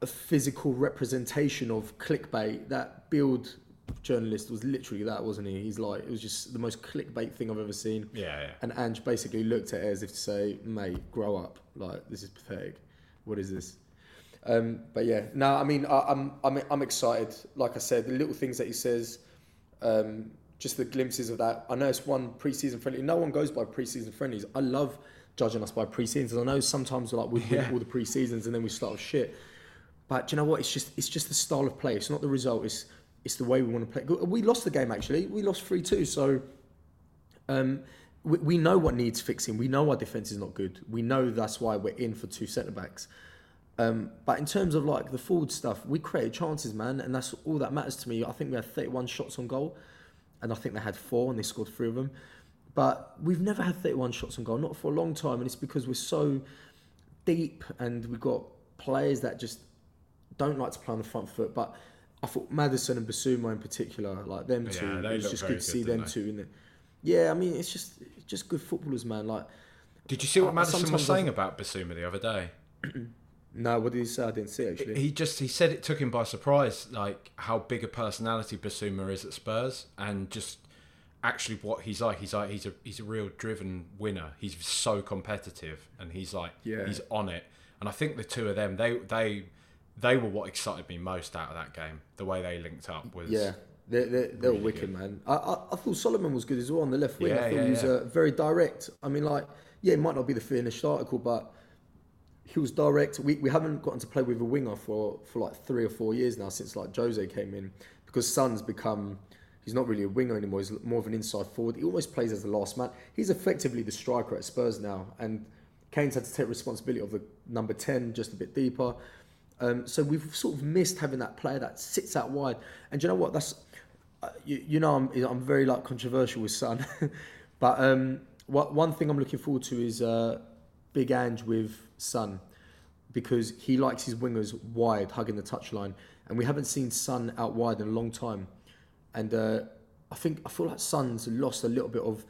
a physical representation of clickbait, that Bild journalist was literally that, wasn't he? He's like it was just the most clickbait thing I've ever seen. Yeah, yeah. And Ange basically looked at it as if to say, "Mate, grow up. Like this is pathetic. What is this?" Um, but yeah, no, I mean, I, I'm I'm I'm excited. Like I said, the little things that he says, um, just the glimpses of that. I know it's one preseason friendly. No one goes by preseason friendlies. I love judging us by preseasons. I know sometimes we're like we win all the preseasons and then we start with shit. But you know what? It's just it's just the style of play. It's not the result. It's it's the way we want to play. We lost the game actually. We lost three two. So um, we, we know what needs fixing. We know our defense is not good. We know that's why we're in for two centre backs. Um, but in terms of like the forward stuff, we created chances, man, and that's all that matters to me. I think we had 31 shots on goal, and I think they had four, and they scored three of them. But we've never had 31 shots on goal, not for a long time, and it's because we're so deep, and we've got players that just don't like to play on the front foot. But I thought Maddison and Bissouma in particular, like them two, Yeah, it was just good to see good, them two in it. Yeah, I mean, it's just it's just good footballers, man. Like, Did you see what I- Maddison was saying about Bissouma the other day? no, what did he say? I didn't see actually. He just he said it took him by surprise, like how big a personality Bissouma is at Spurs, and just actually what he's like. He's like he's a he's a real driven winner. He's so competitive, and he's like Yeah. he's on it. And I think the two of them, they they they were what excited me most out of that game. The way they linked up was Yeah, they're, they're, they're Really wicked, good. man. I, I, I thought Solomon was good as well on the left wing. I thought yeah, he was yeah. uh, very direct. I mean, like, yeah, it might not be the finished article, but he was direct. We, we haven't gotten to play with a winger for, for like three or four years now since like Jose came in because Son's become. He's not really a winger anymore. He's more of an inside forward. He almost plays as the last man. He's effectively the striker at Spurs now, and Kane's had to take responsibility of the number ten just a bit deeper. Um, so we've sort of missed having that player that sits out wide. And you know what? That's uh, you, you know, I'm I'm very like controversial with Son, but um, what one thing I'm looking forward to is uh, Big Ange with Son, because he likes his wingers wide, hugging the touchline, and we haven't seen Son out wide in a long time, and uh, I think I feel like Son's lost a little bit of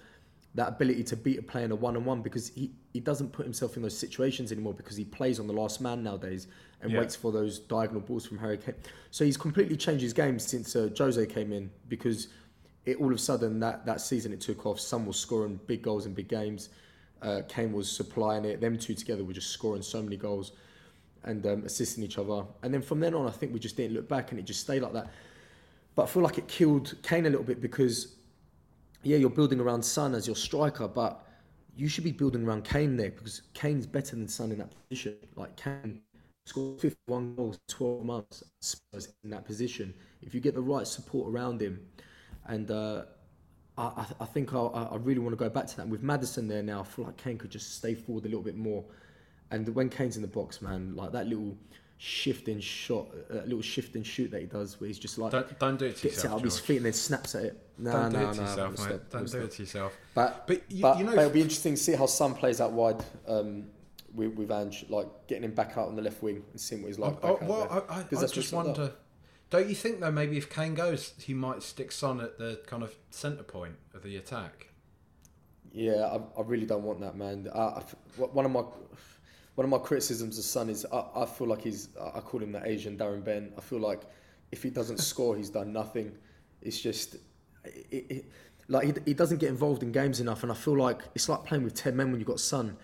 that ability to beat a player in a one-on-one because he, he doesn't put himself in those situations anymore because he plays on the last man nowadays and Yeah. waits for those diagonal balls from Harry Kane. So he's completely changed his game since uh, Jose came in because it all of a sudden that, that season it took off. Son was scoring big goals in big games. Uh, Kane was supplying it. Them two together were just scoring so many goals and um, assisting each other. And then from then on, I think we just didn't look back and it just stayed like that. But I feel like it killed Kane a little bit because yeah, you're building around Son as your striker, but you should be building around Kane there because Kane's better than Son in that position. Like Kane scored 51 goals in 12 months in that position. If you get the right support around him, and uh, I, I, think I, I really want to go back to that. With Maddison there now, I feel like Kane could just stay forward a little bit more. And when Kane's in the box, man, like that little shifting shot, a little shift and shoot that he does, where he's just like Don't, don't do it to gets it yourself. out of his feet and then snaps at it. No, Don't no, do no, it to I'm yourself, mate. stop, I'm Don't do it stop. to yourself. But But you- but, you know- but it'll be interesting to see how Son plays out wide um, with, with Ange, like getting him back out on the left wing and seeing what he's like. Oh, back out well, there. I, I, I just wonder. Don't you think though? Maybe if Kane goes, he might stick Son at the kind of centre point of the attack. Yeah, I, I really don't want that, man. I, I one of my one of my criticisms of Son is I, I feel like he's I call him the Asian Darren Bent. I feel like if he doesn't score, he's done nothing. It's just it, it, like he, he doesn't get involved in games enough, and I feel like it's like playing with ten men when you've got Son,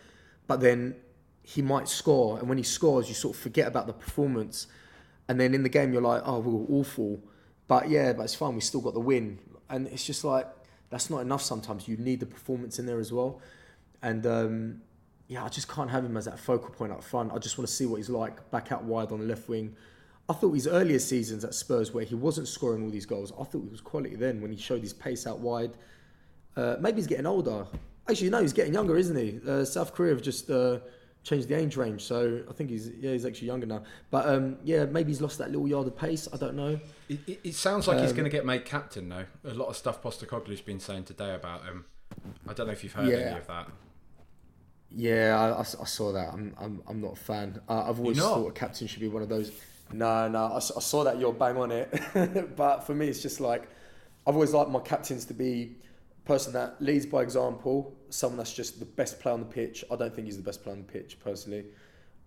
but then he might score, and when he scores, you sort of forget about the performance, and then in the game you're like, oh, we were awful, but yeah, but it's fine, we still got the win, and it's just like that's not enough. Sometimes you need the performance in there as well, and. Um, yeah, I just can't have him as that focal point up front. I just want to see what he's like back out wide on the left wing. I thought his earlier seasons at Spurs, where he wasn't scoring all these goals, I thought he was quality then when he showed his pace out wide. Uh, maybe he's getting older. Actually, no, he's getting younger, isn't he? Uh, South Korea have just uh, changed the age range, so I think he's yeah he's actually younger now. But um, yeah, maybe he's lost that little yard of pace. I don't know. It, it, it sounds like he's Um, going to get made captain though. A lot of stuff Postecoglou's been saying today about him. I don't know if you've heard Yeah. any of that. Yeah, I saw that. I'm, I'm, I'm not a fan. I, I've always thought a captain should be one of those. No, no, I saw that you're bang on it. but for me, it's just like I've always liked my captains to be a person that leads by example, someone that's just the best player on the pitch. I don't think he's the best player on the pitch personally,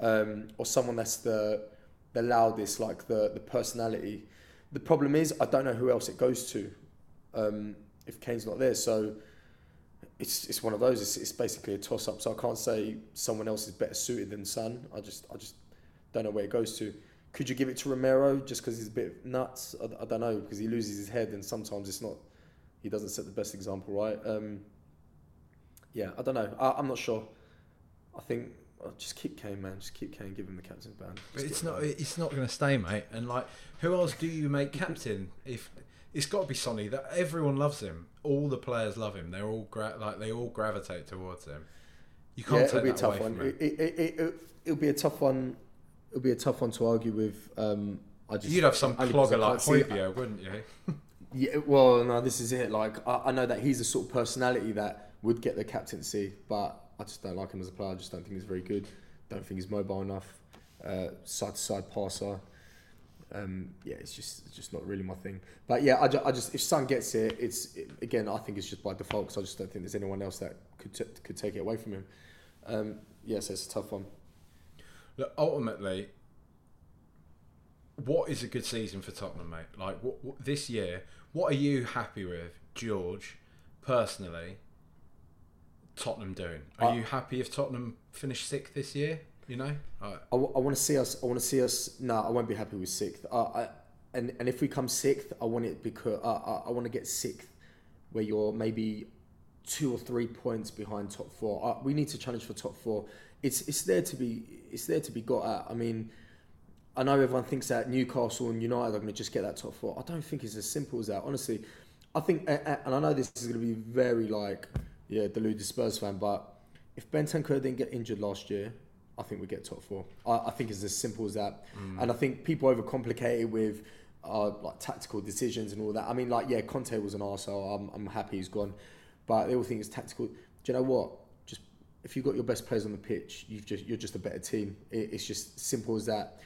um, or someone that's the the loudest, like the the personality. The problem is I don't know who else it goes to um, if Kane's not there. So it's it's one of those. It's, it's basically a toss up. So I can't say someone else is better suited than Son. I just I just don't know where it goes to. Could you give it to Romero just because he's a bit nuts? I, I don't know because he loses his head and sometimes it's not. He doesn't set the best example, right? Um, yeah, I don't know. I, I'm not sure. I think oh, just keep Kane, man. Just keep Kane. Give him the captain's band. But it's not. him. It's not going to stay, mate. And like, who else do you make captain? If it's got to be Sonny. That everyone loves him. All the players love him. They're all gra- like they all gravitate towards him. You can't yeah, take it'll be a tough away one. from him. It, it, it, it, it'll be a tough one. It'll be a tough one to argue with. Um, I just You'd have some clogger like Højbjerg, wouldn't you? Yeah, well, no, this is it. Like, I, I know that he's the sort of personality that would get the captaincy, but I just don't like him as a player. I just don't think he's very good. Don't think he's mobile enough. Uh, side to side passer. Um, yeah, it's just it's just not really my thing. But yeah, I, ju- I just if Son gets it, it's it, again. I think it's just by default because I just don't think there's anyone else that could t- could take it away from him. Um, yeah, so it's a tough one. Look, ultimately, what is a good season for Tottenham, mate? Like what, what, this year, what are you happy with, George, personally? Tottenham doing? Are I- you happy if Tottenham finish sixth this year? You know, I, want to see us. I want to see us. No, I won't be happy with sixth. Uh, I, and and if we come sixth, I want it because uh, I, I want to get sixth, where you're maybe two or three points behind top four. Uh, we need to challenge for top four. It's it's there to be it's there to be got at. I mean, I know everyone thinks that Newcastle and United are going to just get that top four. I don't think it's as simple as that. Honestly, I think, and I know this is going to be very like, yeah, deluded Spurs fan, but if Ben Bentancur didn't get injured last year, I think we get top four. I, I think it's as simple as that. Mm. And I think people overcomplicate it with, our like tactical decisions and all that. I mean, like yeah, Conte was an arsehole. I'm I'm happy he's gone, but they all think it's tactical. Do you know what? Just if you've got your best players on the pitch, you've just you're just a better team. It, it's just simple as that.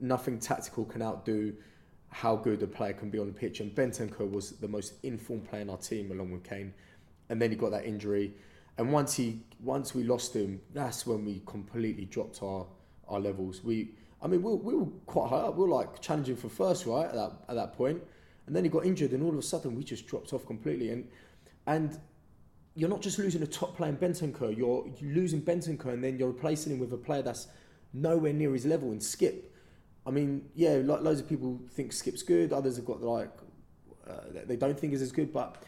Nothing tactical can outdo how good a player can be on the pitch. And Bentancur was the most informed player in our team, along with Kane. And then he got that injury. And once he once we lost him, that's when we completely dropped our our levels. We I mean, we, we were quite high up. We were like challenging for first, right, at that, at that point. And then he got injured, and all of a sudden, we just dropped off completely. And and you're not just losing a top player in Bentancur, you're losing Bentancur, and then you're replacing him with a player that's nowhere near his level in Skipp. I mean, yeah, lo- loads of people think Skipp's good, others have got like, uh, they don't think he's as good, but.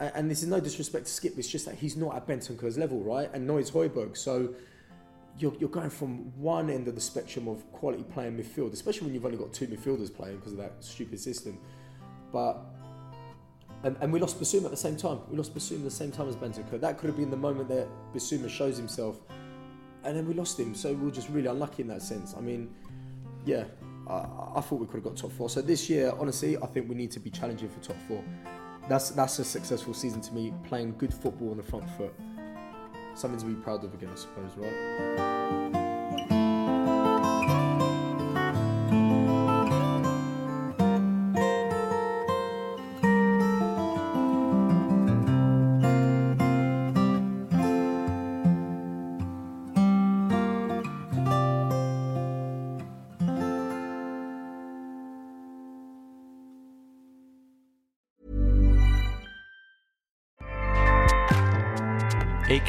And this is no disrespect to Skipp, it's just that he's not at Bentancur's level, right? And nor is Højbjerg. So you're, you're going from one end of the spectrum of quality playing midfield, especially when you've only got two midfielders playing because of that stupid system. But and, and we lost Bissouma at the same time. We lost Bissouma at the same time as Bentancur. That could have been the moment that Bissouma shows himself, and then we lost him. So we were just really unlucky in that sense. I mean, yeah, I thought we could have got top four. So this year, honestly, I think we need to be challenging for top four. That's that's a successful season to me. Playing good football on the front foot something to be proud of again, I suppose, right?